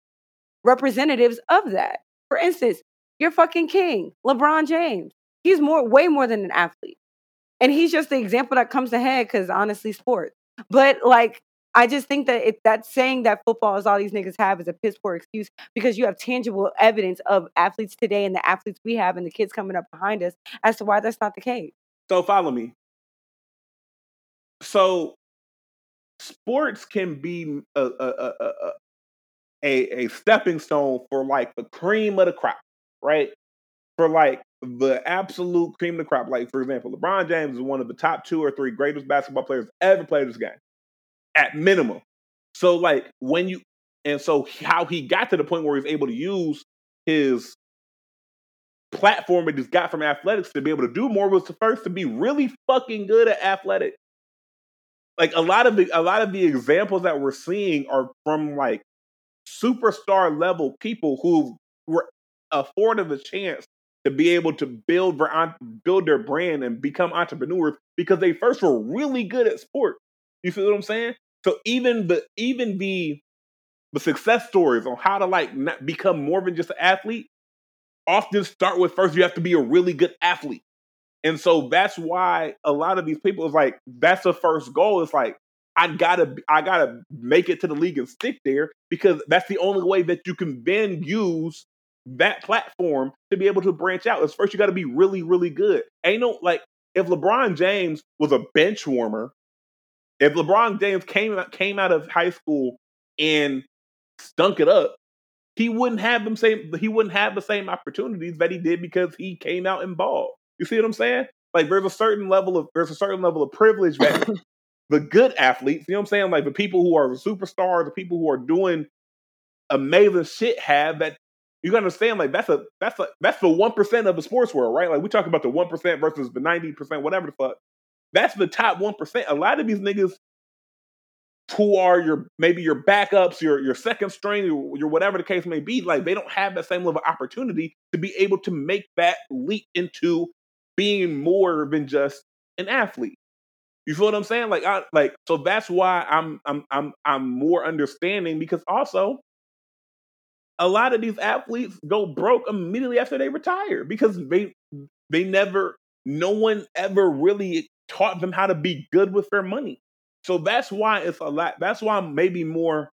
representatives of that. For instance, your fucking king, LeBron James. He's more, way more than an athlete, and he's just the example that comes to head because honestly, sports. But like, I just think that it, that saying that football is all these niggas have is a piss poor excuse because you have tangible evidence of athletes today and the athletes we have and the kids coming up behind us as to why that's not the case. So follow me. So sports can be a a, a, a, a, a stepping stone for like the cream of the crop, right? For like the absolute cream of the crop. Like for example, LeBron James is one of the top two or three greatest basketball players ever played this game, at minimum. So like when you and so how he got to the point where he's able to use his platform that he's got from athletics to be able to do more was the first to be really fucking good at athletics. Like a lot of the a lot of the examples that we're seeing are from like superstar level people who were afforded the chance to be able to build build their brand and become entrepreneurs because they first were really good at sport. You feel what I'm saying? So even the even the the success stories on how to like not become more than just an athlete often start with first you have to be a really good athlete. And so that's why a lot of these people is like that's the first goal. It's like I gotta I gotta make it to the league and stick there because that's the only way that you can then use that platform to be able to branch out. Is first you got to be really really good. Ain't no like if LeBron James was a bench warmer, if LeBron James came out came out of high school and stunk it up, he wouldn't have them same he wouldn't have the same opportunities that he did because he came out and balled. You see what I'm saying? Like there's a certain level of there's a certain level of privilege that (coughs) the good athletes, you know what I'm saying? Like the people who are superstars, the people who are doing amazing shit have that you gotta understand like that's a that's a that's the one percent of the sports world, right? Like we talk about the one percent versus the ninety percent, whatever the fuck. That's the top one percent. A lot of these niggas who are your maybe your backups, your your second string, your, your whatever the case may be, like they don't have that same level of opportunity to be able to make that leap into being more than just an athlete. You feel what I'm saying? Like I like so that's why I'm I'm I'm I'm more understanding because also a lot of these athletes go broke immediately after they retire because they they never no one ever really taught them how to be good with their money. So that's why it's a lot. That's why I'm maybe more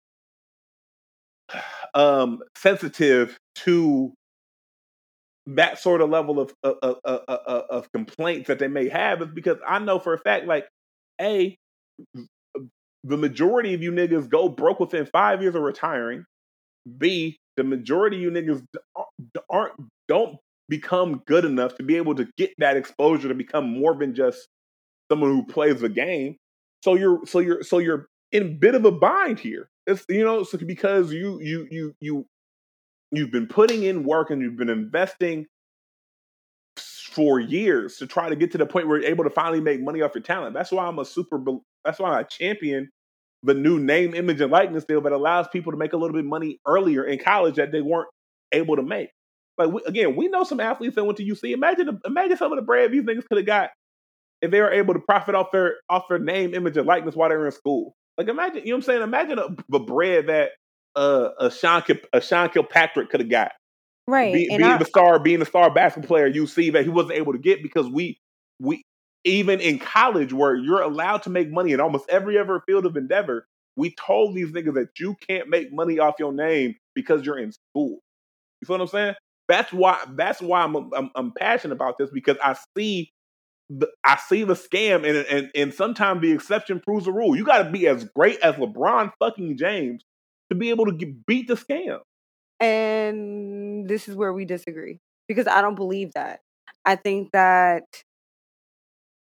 (sighs) um, sensitive to that sort of level of of, of, of of complaints that they may have, is because I know for a fact, like, a the majority of you niggas go broke within five years of retiring. B, the majority of you niggas aren't don't become good enough to be able to get that exposure to become more than just someone who plays the game. So you're so you're so you're in a bit of a bind here. It's you know so because you you you you you've been putting in work and you've been investing for years to try to get to the point where you're able to finally make money off your talent. That's why I'm a super. That's why I champion the new name, image, and likeness deal that allows people to make a little bit money earlier in college that they weren't able to make. Like we, again, we know some athletes that went to UC. Imagine, imagine some of the bread these niggas could have got if they were able to profit off their off their name, image, and likeness while they were in school. Like imagine, you know what I'm saying? Imagine a, the bread that uh, a Sean a Sean Kilpatrick could have got. Right. Be, being I, the star, being the star basketball player you see that he wasn't able to get because we we even in college where you're allowed to make money in almost every other field of endeavor, we told these niggas that you can't make money off your name because you're in school. You feel what I'm saying? That's why that's why I'm I'm, I'm passionate about this because I see I see the scam and, and and sometimes the exception proves the rule. You got to be as great as LeBron fucking James to be able to get, beat the scam. and this is where we disagree because I don't believe that. I think that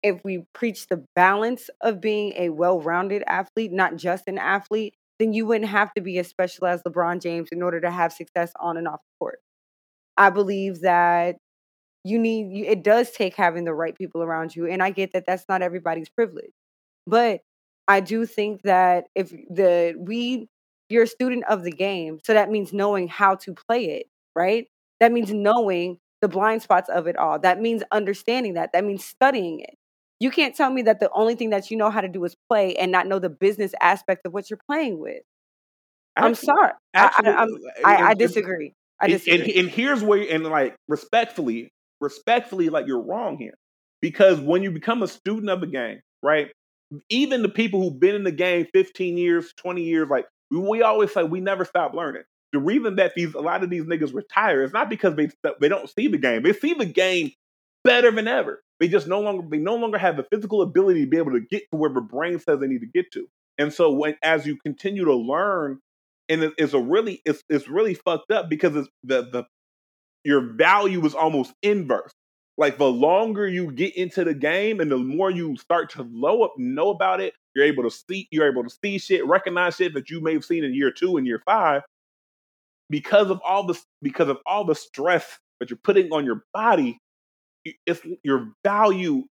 if we preach the balance of being a well-rounded athlete, not just an athlete, then you wouldn't have to be as special as LeBron James in order to have success on and off the court. I believe that you need you, it does take having the right people around you and I get that that's not everybody's privilege. But I do think that if the we you're a student of the game, so that means knowing how to play it, right? That means knowing the blind spots of it all. That means understanding that. That means studying it. You can't tell me that the only thing that you know how to do is play and not know the business aspect of what you're playing with. I'm sorry. actually, I, I, I'm, I, I disagree. I disagree. and, and here's where, and like respectfully, respectfully, like you're wrong here, because when you become a student of a game, right? Even the people who've been in the game 15 years, 20 years, like we, always say, we never stop learning. The reason that these a lot of these niggas retire is not because they they don't see the game. They see the game better than ever. They just no longer they no longer have the physical ability to be able to get to where the brain says they need to get to. And so when as you continue to learn, and it- it's a really it's it's really fucked up because it's the the your value is almost inverse. Like the longer you get into the game and the more you start to low up know about it, you're able to see you're able to see shit, recognize shit that you may have seen in year two and year five because of all the because of all the stress that you're putting on your body, it's your value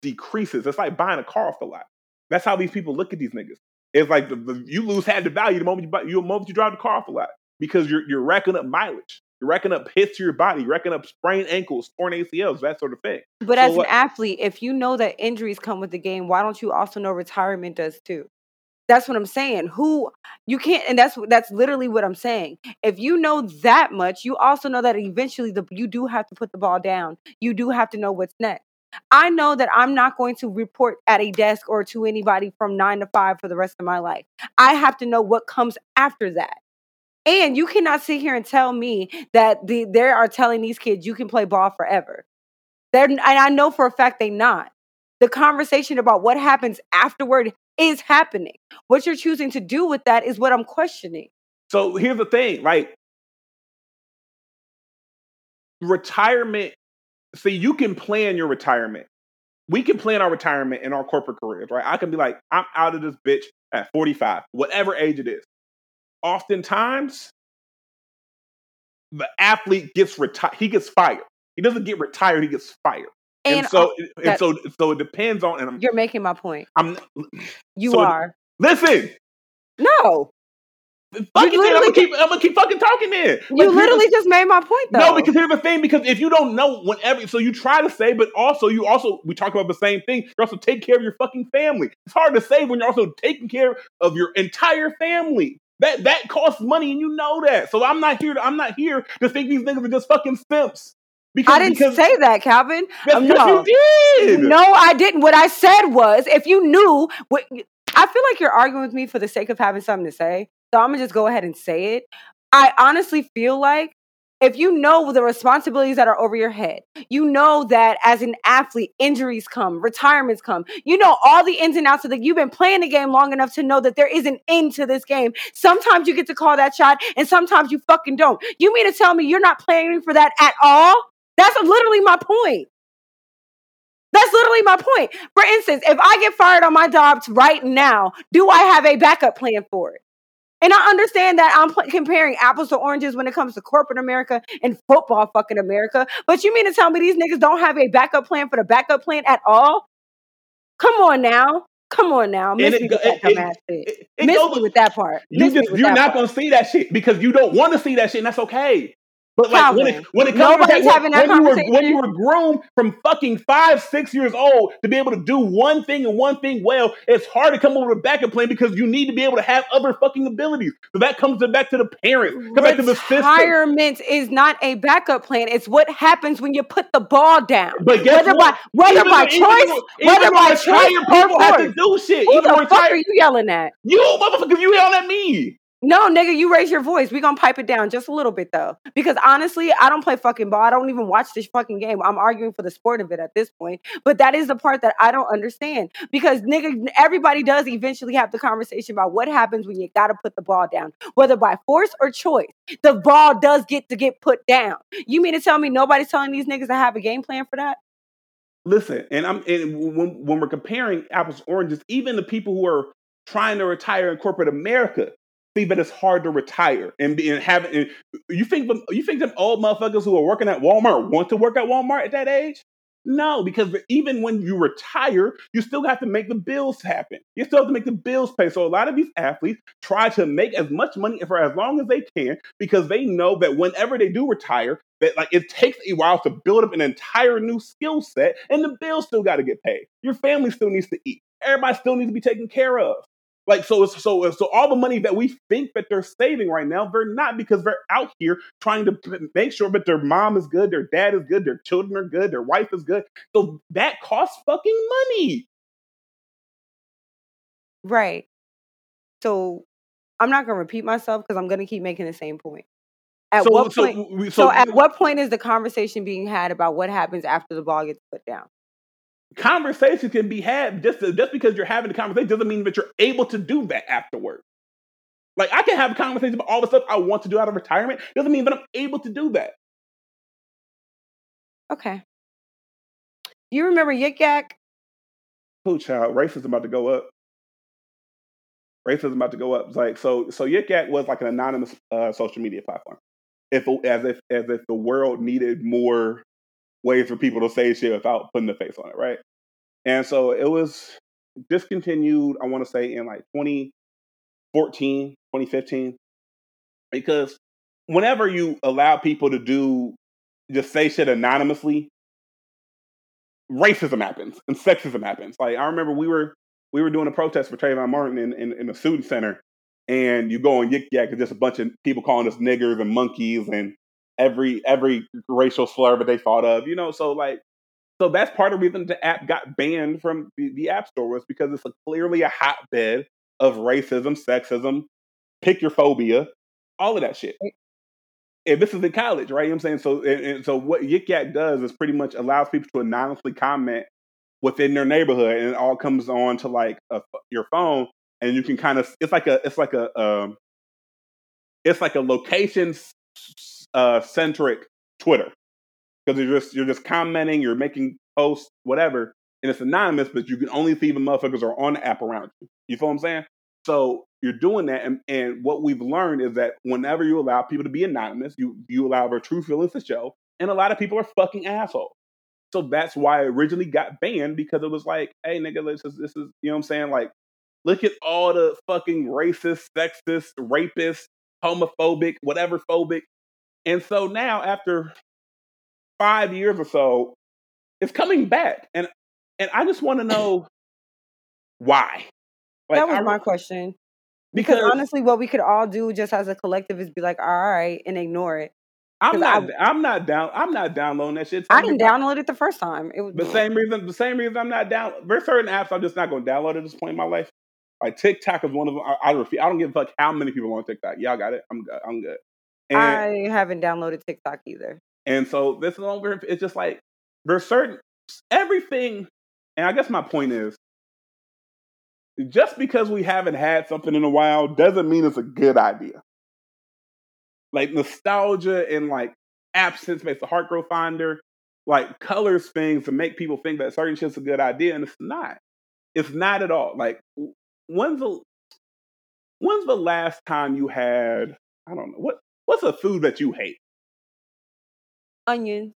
decreases. It's like buying a car off the lot. That's how these people look at these niggas. It's like the, the, you lose half the value the moment you buy, you the moment you drive the car off the lot because you're you're racking up mileage. You're racking up hits to your body, racking up sprained ankles, torn ACLs, that sort of thing. But So as an athlete, if you know that injuries come with the game, why don't you also know retirement does too? That's what I'm saying. Who you can't, and that's that's literally what I'm saying. If you know that much, you also know that eventually the you do have to put the ball down. You do have to know what's next. I know that I'm not going to report at a desk or to anybody from nine to five for the rest of my life. I have to know what comes after that. And you cannot sit here and tell me that the they are telling these kids you can play ball forever. They're and I know for a fact they not. The conversation about what happens afterward is happening. What you're choosing to do with that is what I'm questioning. So here's the thing, right? retirement. See, you can plan your retirement. We can plan our retirement in our corporate careers, right? I can be like, I'm out of this bitch at 45, whatever age it is. Oftentimes, the athlete gets retired. He gets fired. He doesn't get retired. He gets fired. And, And so, and so, so it depends on. And I'm, you're making my point. I'm You So- are. listen. No. Fuck it, then. I'm gonna keep. I'm gonna keep fucking talking. Then Like, You literally just made my point though. No, because here's the thing. Because if you don't know, whenever, so you try to say, but also you also we talk about the same thing. You also take care of your fucking family. It's hard to say when you're also taking care of your entire family. That that costs money, and you know that. So I'm not here. To, I'm not here to think these niggas are just fucking simps. Because I didn't because, say that, Calvin. That's Um, no. you did. No, I didn't. What I said was if you knew what I feel like you're arguing with me for the sake of having something to say. So I'm gonna just go ahead and say it. I honestly feel like if you know the responsibilities that are over your head, you know that as an athlete, injuries come, retirements come. You know all the ins and outs of the. You've been playing the game long enough to know that there is an end to this game. Sometimes you get to call that shot, and sometimes you fucking don't. You mean to tell me you're not planning for that at all? That's literally my point. That's literally my point. For instance, if I get fired on my job right now, do I have a backup plan for it? And I understand that I'm comparing apples to oranges when it comes to corporate America and football fucking America. But you mean to tell me these niggas don't have a backup plan for the backup plan at all? Come on now. Come on now. Miss it me with that dumbass shit. It- it Miss me with that part. You miss just, you're not gonna see that shit because you don't want to see that shit, and that's okay. But like when it when it comes to nobody's when, having that when you were when you were groomed from fucking five six years old to be able to do one thing and one thing well, it's hard to come over with a backup plan because you need to be able to have other fucking abilities. So that comes to back to the parents, come back to the system. Retirement is not a backup plan. It's what happens when you put the ball down. But guess whether what? by whether Even by even choice, the- even whether the by choice people have to force. do shit. Who Even the the fuck are you yelling at? you motherfucker, you yelling at me. No, nigga, you raise your voice. We gonna pipe it down just a little bit though, because honestly, I don't play fucking ball. I don't even watch this fucking game. I'm arguing for the sport of it at this point. But that is the part that I don't understand because nigga, everybody does eventually have the conversation about what happens when you gotta put the ball down, whether by force or choice. The ball does get to get put down. You mean to tell me nobody's telling these niggas to have a game plan for that? Listen, and I'm and when when we're comparing apples to oranges, even the people who are trying to retire in corporate America see that it's hard to retire and be and and you think them you think them old motherfuckers who are working at Walmart want to work at Walmart at that age? No, because even when you retire, you still have to make the bills happen. You still have to make the bills pay. So a lot of these athletes try to make as much money for as long as they can because they know that whenever they do retire, that like it takes a while to build up an entire new skill set, and the bills still got to get paid. Your family still needs to eat. Everybody still needs to be taken care of. Like so, so so all the money that we think that they're saving right now, they're not because they're out here trying to make sure that their mom is good, their dad is good, their children are good, their wife is good. So that costs fucking money. Right. So I'm not gonna repeat myself because I'm gonna keep making the same point. At So what so point? So, so at what point is the conversation being had about what happens after the ball gets put down? Conversation can be had just just because you're having a conversation doesn't mean that you're able to do that afterward. Like I can have a conversation about all the stuff I want to do out of retirement. Doesn't mean that I'm able to do that. Okay. You remember Yik Yak? Who child? Racism about to go up. Racism about to go up. It's like so. So Yik Yak was like an anonymous uh, social media platform. If as if as if the world needed more ways for people to say shit without putting the face on it, right? And so it was discontinued. I want to say in like 2014, 2015, because whenever you allow people to do just say shit anonymously, racism happens and sexism happens. Like I remember we were we were doing a protest for Trayvon Martin in, in, in student center, and you go on Yik Yak, and just a bunch of people calling us niggers and monkeys and every every racial slur that they thought of, you know. So like, so that's part of the reason the app got banned from the, the App Store was because it's a, clearly a hotbed of racism, sexism, pick your phobia, all of that shit. And this is in college, right? You know what I'm saying? So, and, and so what Yik Yak does is pretty much allows people to anonymously comment within their neighborhood, and it all comes on to like a, your phone, and you can kind of it's like a it's like a um, it's like a location uh, centric Twitter because you're just you're just commenting, you're making posts, whatever, and it's anonymous, but you can only see the motherfuckers are on the app around you. You feel what I'm saying? So you're doing that, and, and what we've learned is that whenever you allow people to be anonymous, you you allow their true feelings to show, and a lot of people are fucking assholes. So that's why it originally got banned because it was like, hey nigga, this is this is you know what I'm saying? Like, look at all the fucking racist, sexist, rapist, homophobic, whatever phobic. And so now after five years or so, it's coming back. And and I just want to know why. Like, that was I- my question. Because, because honestly, what we could all do just as a collective is be like, all right, and ignore it. I'm not I, am not down I'm not downloading that shit. I didn't download it the first time. It was The same reason, the same reason I'm not down. There's certain apps I'm just not going to download at this point in my life. Like TikTok is one of them. I, I refuse. I don't give a fuck how many people are on TikTok. Y'all got it. I'm good. I'm good. And I haven't downloaded TikTok either. and so this is over. It's just like there's certain everything. And I guess my point is, just because we haven't had something in a while doesn't mean it's a good idea. Like nostalgia and like absence makes the heart grow fonder. Like colors things to make people think that certain shit's a good idea, and it's not. It's not at all. Like when's the when's the last time you had I don't know what what's a food that you hate? Onions.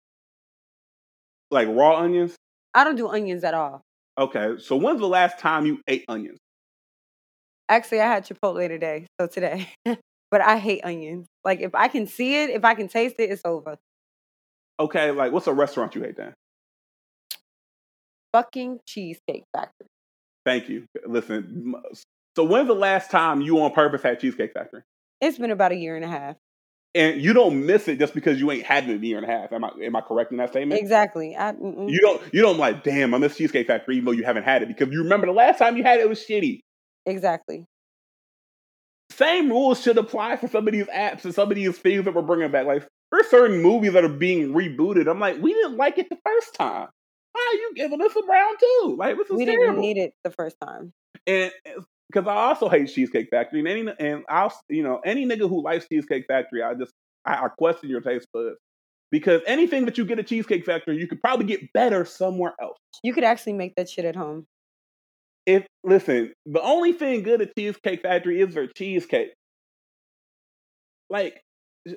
Like raw onions? I don't do onions at all. Okay, so when's the last time you ate onions? Actually, I had Chipotle today, so today. (laughs) but I hate onions. Like if I can see it, if I can taste it, it's over. Okay, like what's a restaurant you hate then? Fucking cheesecake factory. Thank you. Listen, so when's the last time you on purpose had Cheesecake Factory? It's been about a year and a half. And you don't miss it just because you ain't had it in a year and a half. Am I am I correct in that statement? Exactly. I. You don't you don't like, damn, I miss Cheesecake Factory even though you haven't had it because you remember the last time you had it, it was shitty. exactly. Same rules should apply for some of these apps and some of these things that we're bringing back. Like there's certain movies that are being rebooted. I'm like, we didn't like it the first time. Why are you giving us a round two? Like this is We terrible. didn't need it the first time. and because I also hate Cheesecake Factory, and any and I'll you know any nigga who likes Cheesecake Factory, I just I, I question your taste buds because anything that you get at Cheesecake Factory, you could probably get better somewhere else. You could actually make that shit at home. If listen, the only thing good at Cheesecake Factory is their cheesecake. Like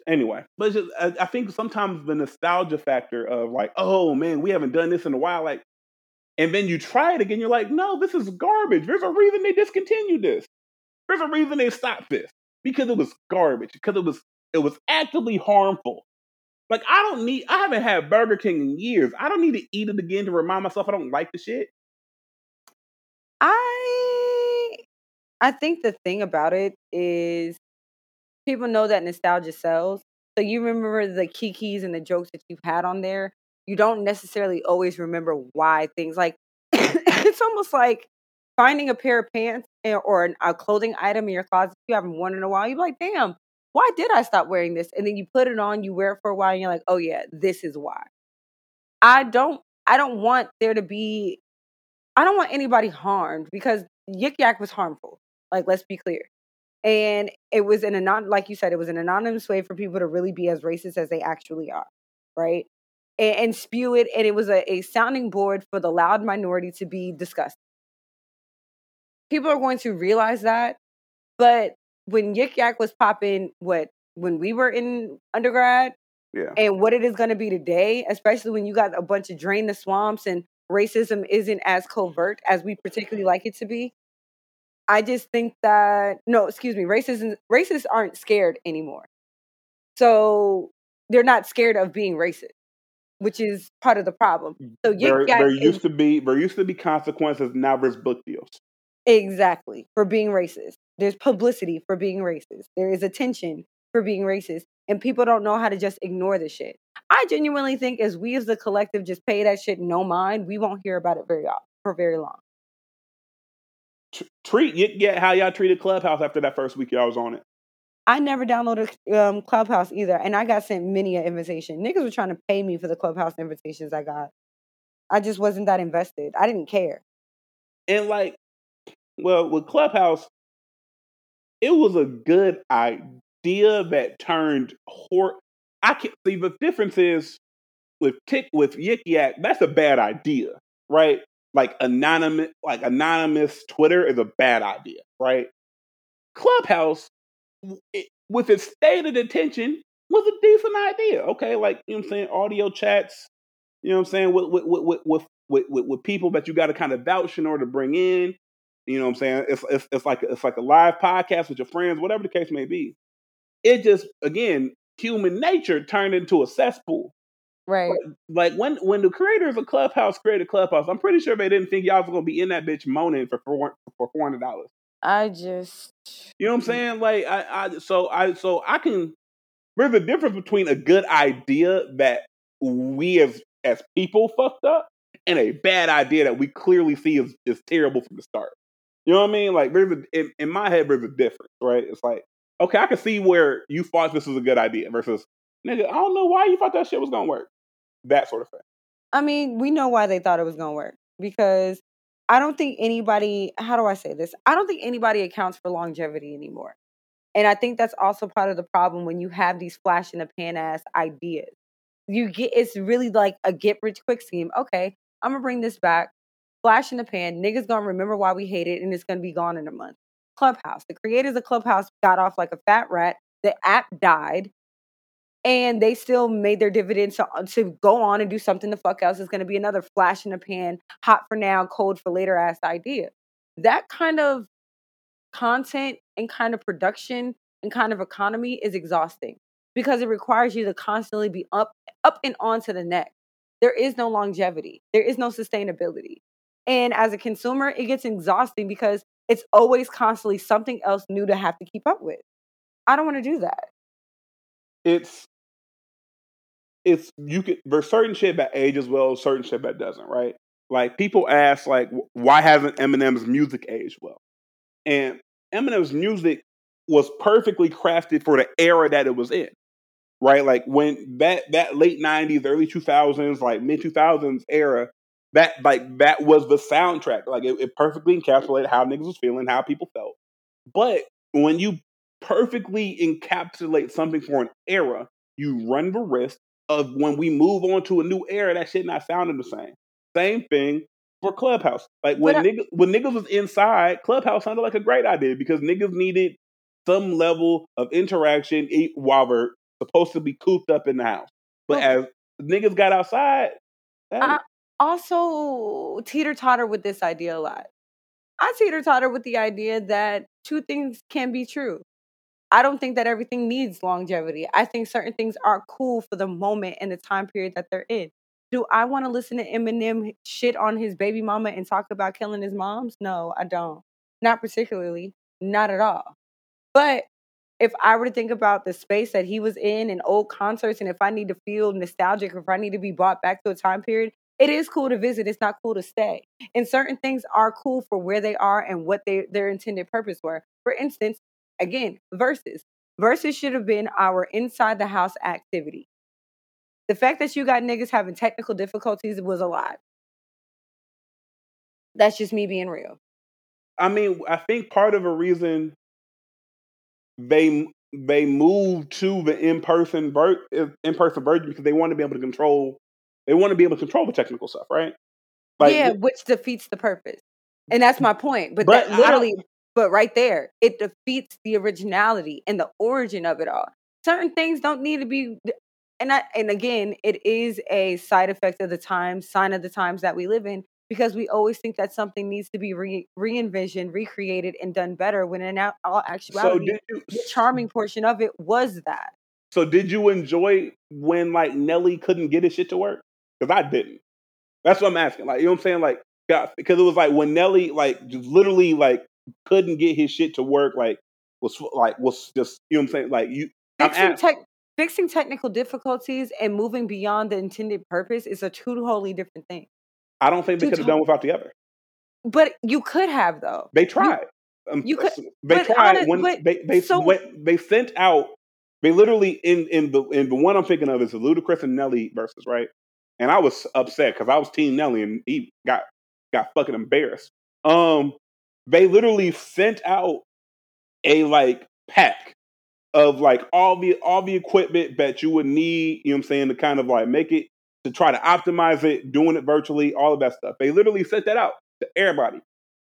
anyway, but just, I, I, think sometimes the nostalgia factor of like, oh man, we haven't done this in a while, like, and then you try it again, you're like, no, this is garbage. There's a reason they discontinued this. There's a reason they stopped this because it was garbage. Because it was it was actively harmful. Like I don't need. I haven't had Burger King in years. I don't need to eat it again to remind myself I don't like the shit. I I think the thing about it is people know that nostalgia sells. So you remember the kikis and the jokes that you've had on there. You don't necessarily always remember why things like (coughs) it's almost like finding a pair of pants eh, or a clothing item in your closet you haven't worn in a while. You're like, damn, why did I stop wearing this? And then you put it on, you wear it for a while, and you're like, oh yeah, this is why. I don't I don't want there to be I don't want anybody harmed because Yik Yak was harmful. Like, let's be clear. And it was an anon like you said, it was an anonymous way for people to really be as racist as they actually are, right? And, and spew it, and it was a, a sounding board for the loud minority to be discussed. People are going to realize that, but when Yik Yak was popping, what when we were in undergrad, yeah, and what it is going to be today, especially when you got a bunch of drain the swamps and racism isn't as covert as we particularly like it to be. I just think that no, excuse me, racism racists aren't scared anymore. So they're not scared of being racist, which is part of the problem. Mm, so there, there used to be there used to be consequences. Now there's book deals. Exactly for being racist. There's publicity for being racist. There is attention for being racist, and people don't know how to just ignore the shit. I genuinely think as we as the collective just pay that shit no mind, we won't hear about it very often for very long. Treat yeah, how y'all treated Clubhouse after that first week y'all was on it. I never downloaded um, Clubhouse either, and I got sent many an invitation. Niggas were trying to pay me for the Clubhouse invitations I got. I just wasn't that invested. I didn't care. And like, well, with Clubhouse, it was a good idea that turned hor- I can see the difference is with tick with Yik Yak, that's a bad idea, right? Like anonymous, like anonymous Twitter is a bad idea, right? Clubhouse, it, with its stated intention, was a decent idea. Okay, like you know what I'm saying, audio chats, you know what I'm saying, with with with with with, with, with people that you got to kind of vouch in order to bring in. You know what I'm saying? It's, it's it's like it's like a live podcast with your friends, whatever the case may be. It just again human nature turned into a cesspool. Right. Like, when when the creators of Clubhouse created Clubhouse, I'm pretty sure they didn't think y'all was gonna be in that bitch moaning for four for four hundred dollars. I just You know what I'm mm. saying? Like I, I so I so I can there's a difference between a good idea that we as as people fucked up and a bad idea that we clearly see is, is terrible from the start. You know what I mean? Like there's a in, in my head there's a difference, right? It's like okay, I can see where you thought this was a good idea versus, nigga, I don't know why you thought that shit was gonna work. That sort of thing. I mean, we know why they thought it was gonna work because I don't think anybody, how do I say this? I don't think anybody accounts for longevity anymore. And I think that's also part of the problem when you have these flash in the pan ass ideas. You get it's really like a get rich quick scheme. Okay, I'm gonna bring this back, flash in the pan, niggas gonna remember why we hate it, and it's gonna be gone in a month. Clubhouse. The creators of Clubhouse got off like a fat rat. The app died. And they still made their dividends to, to go on and do something the fuck else is going to be another flash in the pan, hot for now, cold for later ass idea. That kind of content and kind of production and kind of economy is exhausting because it requires you to constantly be up up and on to the next. There is no longevity. There is no sustainability. And as a consumer, it gets exhausting because it's always constantly something else new to have to keep up with. I don't want to do that. It's it's you could there's certain shit that ages well, certain shit that doesn't, right? Like people ask, like, why hasn't Eminem's music aged well? And Eminem's music was perfectly crafted for the era that it was in, right? Like when that that late '90s, early 2000s, like mid 2000s era that like that was the soundtrack. Like it, it perfectly encapsulated how niggas was feeling, how people felt. But when you perfectly encapsulate something for an era, you run the risk of when we move on to a new era, that shit not sounding the same. Same thing for Clubhouse. Like when uh niggas when niggas was inside, Clubhouse sounded like a great idea because niggas needed some level of interaction while they're supposed to be cooped up in the house. But Well- as niggas got outside, I also teeter totter with this idea a lot. I teeter totter with the idea that two things can be true. I don't think that everything needs longevity. I think certain things are cool for the moment and the time period that they're in. Do I want to listen to Eminem shit on his baby mama and talk about killing his moms? No, I don't. Not particularly. Not at all. But if I were to think about the space that he was in and old concerts, and if I need to feel nostalgic, or if I need to be brought back to a time period, it is cool to visit. It's not cool to stay. And certain things are cool for where they are and what they, their intended purpose were. For instance, again, Verzuz. Verzuz should have been our inside the house activity. The fact that you got niggas having technical difficulties was a lot. That's just me being real. I mean, I think part of a reason they they moved to the in person in person version because they want to be able to control. They want to be able to control the technical stuff, right? yeah, which defeats the purpose. And that's my point. But, But that literally, but right there, it defeats the originality and the origin of it all. Certain things don't need to be and I, and again, it is a side effect of the times, sign of the times that we live in, because we always think that something needs to be re, re-envisioned, recreated, and done better. When in all so actuality, did you the charming portion of it was that. So did you enjoy when like Nelly couldn't get his shit to work? Because I didn't. That's what I'm asking. Like, you know what I'm saying? Like, because it was like when Nelly like literally like couldn't get his shit to work. Like, was like was just you know what I'm saying? Like you, I'm Fixing, ask- fixing technical difficulties and moving beyond the intended purpose is a two totally different thing. I don't think they could have done without the other. But you could have though. They tried. Um, you could- They tried honest- when but they they so- went, they sent out. They literally in in the in the one I'm thinking of is the Ludacris and Nelly Verzuz right, and I was upset because I was Team Nelly and he got got fucking embarrassed. Um, they literally sent out a like pack of like all the all the equipment that you would need. You know what I'm saying to kind of like make it to try to optimize it, doing it virtually, all of that stuff. They literally sent that out to everybody.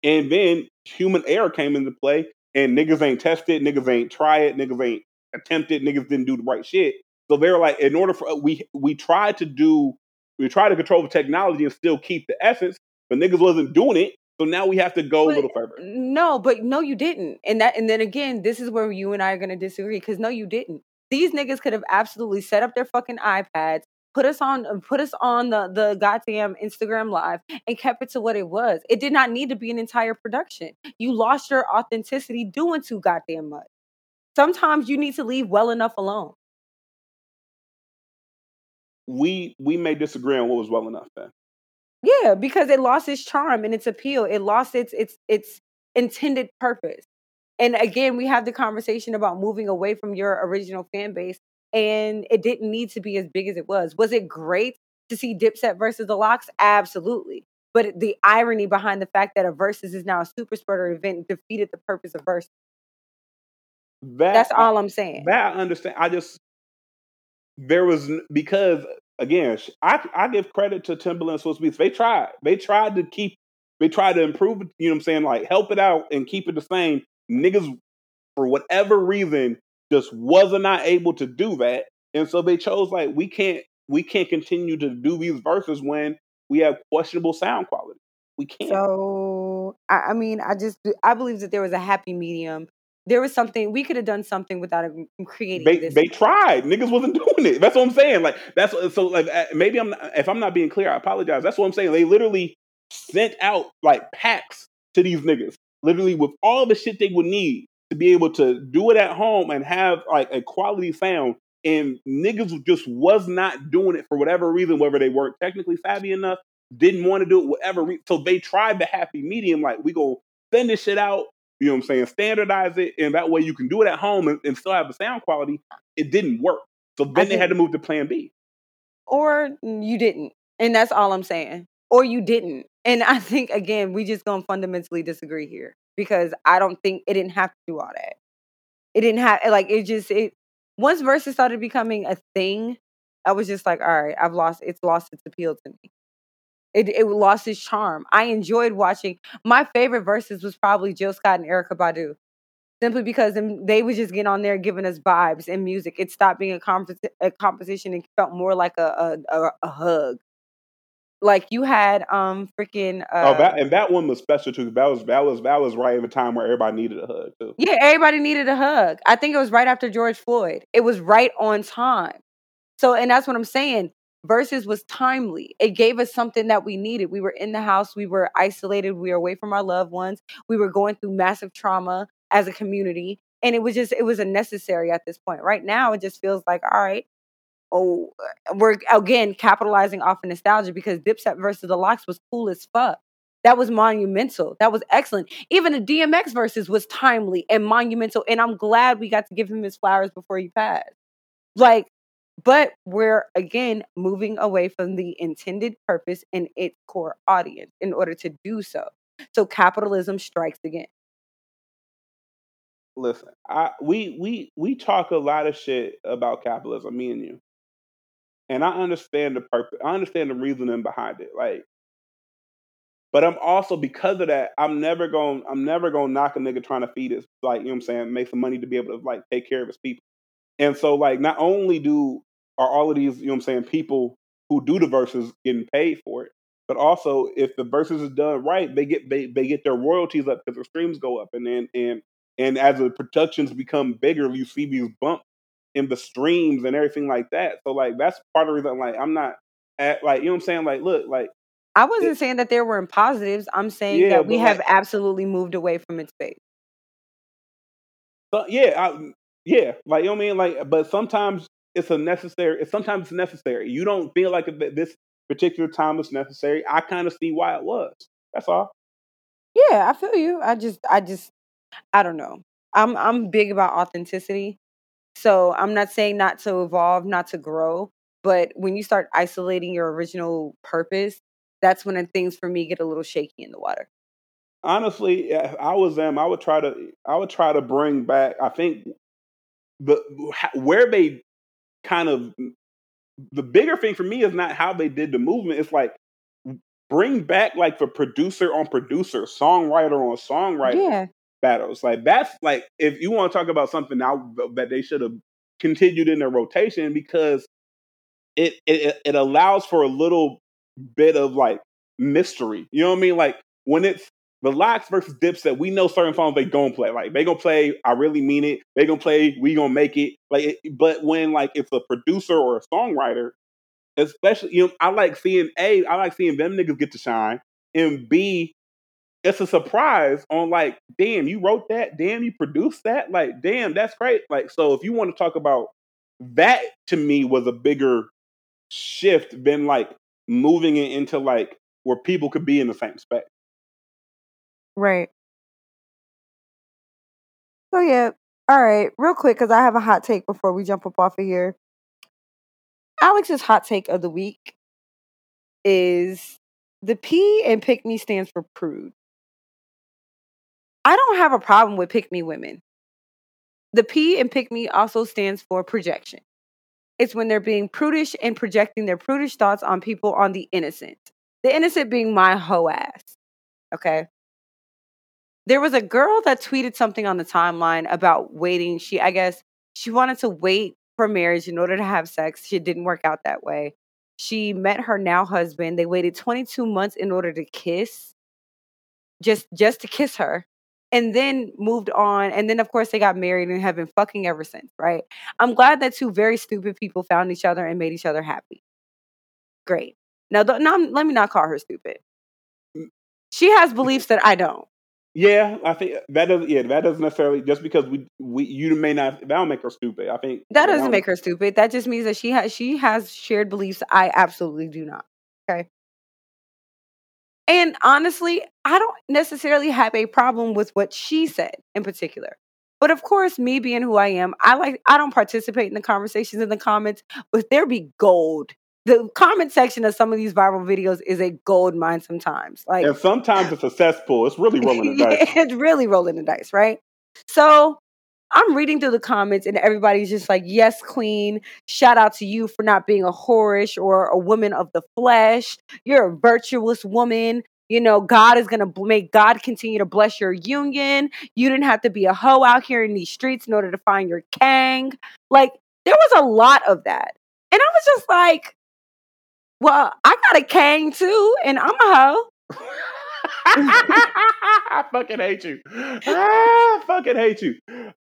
And then human error came into play, and niggas ain't tested, niggas ain't try it, niggas ain't attempted, niggas didn't do the right shit. So they're like, in order for we we tried to do, we tried to control the technology and still keep the essence, but niggas wasn't doing it. So now we have to go a little further. No, but no, you didn't. And that, and then again, this is where you and I are going to disagree because no, you didn't. These niggas could have absolutely set up their fucking iPads, put us on, uh, put us on the the goddamn Instagram live, and kept it to what it was. It did not need to be an entire production. You lost your authenticity doing too goddamn much. Sometimes you need to leave well enough alone. We we may disagree on what was well enough then. Yeah, because it lost its charm and its appeal. It lost its its its intended purpose. And again, we have the conversation about moving away from your original fan base, and it didn't need to be as big as it was. Was it great to see Dipset versus the LOX? Absolutely. But the irony behind the fact that a Verzuz is now a super spreader event defeated the purpose of Verzuz. That That's all I'm saying. That I understand. I just there was because again, I I give credit to Timbaland and Swizz Beatz. They tried. They tried to keep. They tried to improve. it, You know what I'm saying? Like help it out and keep it the same. Niggas, for whatever reason, just wasn't not able to do that, and so they chose like we can't we can't continue to do these Verzuz when we have questionable sound quality. We can't. So I, I mean, I just I believe that there was a happy medium. There was something we could have done something without it creating they this. they tried. Niggas wasn't (laughs) doing it. That's what I'm saying. Like that's so like uh, maybe I'm not, if I'm not being clear, I apologize. That's what I'm saying. They literally sent out like packs to these niggas, literally with all the shit they would need to be able to do it at home and have like a quality sound. And niggas just was not doing it for whatever reason, whether they weren't technically savvy enough, didn't want to do it, whatever. Re- so they tried the happy medium, like we go send this shit out. You know what I'm saying? Standardize it, and that way you can do it at home and, and still have the sound quality. It didn't work, so then they had to move to Plan B. or you didn't. And that's all I'm saying. Or you didn't. And I think again, we just gonna fundamentally disagree here because I don't think it didn't have to do all that. It didn't have eh, like it just it once Verzuz started becoming a thing, I was just like, all right, I've lost it's lost its appeal to me. It it lost its charm. I enjoyed watching my favorite Verzuz was probably Jill Scott and Erykah Badu. simply because they would just get on there giving us vibes and music. It stopped being a, comp- a composition and felt more like a a, a, a hug. Like you had um freaking uh, oh that and that one was special too. That was that was that was right at the time where everybody needed a hug too. Yeah, everybody needed a hug. I think it was right after George Floyd. It was right on time. So and that's what I'm saying. Verzuz was timely. It gave us something that we needed. We were in the house, we were isolated, we were away from our loved ones, we were going through massive trauma as a community. And it was just, it was a necessary at this point. Right now, it just feels like, all right, oh, uh, we're again capitalizing off of nostalgia because Dipset versus the LOX was cool as fuck. That was monumental. That was excellent. Even the DMX Verzuz was timely and monumental. And I'm glad we got to give him his flowers before he passed. Like, but we're again moving away from the intended purpose and its core audience in order to do so. So capitalism strikes again listen, I we we we talk a lot of shit about capitalism, me and you. And I understand the purpose. I understand the reasoning behind it. Like, but I'm also because of that, I'm never gonna I'm never gonna knock a nigga trying to feed his like, you know what I'm saying, make some money to be able to like take care of his people. And so like not only do are all of these, you know what I'm saying, people who do the Verzuz getting paid for it, but also if the Verzuz is done right, they get they, they get their royalties up because the streams go up and then and and as the productions become bigger, you see these bumps in the streams and everything like that. So like that's part of the reason like I'm not at like you know what I'm saying? Like look, like I wasn't it, saying that there weren't positives. I'm saying yeah, that we have like, absolutely moved away from its base. So yeah, I, yeah, like you know what I mean. Like, but sometimes it's a necessary. It's sometimes it's necessary. You don't feel like this particular time was necessary. I kind of see why it was. That's all. Yeah, I feel you. I just, I just, I don't know. I'm I'm big about authenticity. So I'm not saying not to evolve, not to grow, but when you start isolating your original purpose, that's when things for me get a little shaky in the water. Honestly, if I was them, I would try to I would try to bring back I think the where they kind of the bigger thing for me is not how they did the movement. It's like bring back like the producer on producer, songwriter on songwriter. Yeah battles. Like that's like if you want to talk about something now that they should have continued in their rotation because it, it it allows for a little bit of like mystery. You know what I mean? Like when it's the LOX versus Dipset, we know certain songs they gonna play. Like they gonna play I really mean it. They gonna play we gonna make it. Like it, but when like it's a producer or a songwriter, especially you know, I like seeing A, I like seeing them niggas get to shine. And B, it's a surprise on like, damn, you wrote that, damn, you produced that, like, damn, that's great. Like, so if you want to talk about that, to me was a bigger shift than like moving it into like where people could be in the same space. Right. So yeah, all right, real quick because I have a hot take before we jump up off of here. Alex's hot take of the week is the P and pick me stands for prude. I don't have a problem with pick me women. The P in pick me also stands for projection. It's when they're being prudish and projecting their prudish thoughts on people on the innocent. The innocent being my hoe ass. Okay. There was a girl that tweeted something on the timeline about waiting. She, I guess, she wanted to wait for marriage in order to have sex. She didn't work out that way. She met her now husband. They waited 22 months in order to kiss, just just to kiss her and then moved on. And then, of course, they got married and have been fucking ever since, right? I'm glad that two very stupid people found each other and made each other happy. Great. Now, th- now let me not call her stupid. Mm. She has beliefs that I don't. Yeah, I think that doesn't. Yeah, that doesn't necessarily just because we we you may not that don't make her stupid. I think that doesn't make her stupid. That just means that she has she has shared beliefs I absolutely do not. Okay. And honestly, I don't necessarily have a problem with what she said in particular. But of course, me being who I am, I like I don't participate in the conversations in the comments, but there be gold. The comment section of some of these viral videos is a gold mine sometimes. Like And sometimes it's a cesspool. It's really (laughs) rolling the dice. it's really rolling the dice, right? So I'm reading through the comments and everybody's just like, yes, queen. Shout out to you for not being a whorish or a woman of the flesh. You're a virtuous woman. you know, God is going to make God continue to bless your union. You didn't have to be a hoe out here in these streets in order to find your kang. Like, there was a lot of that. And I was just like, well, I got a cane too, and I'm a hoe. I fucking hate you. I fucking hate you.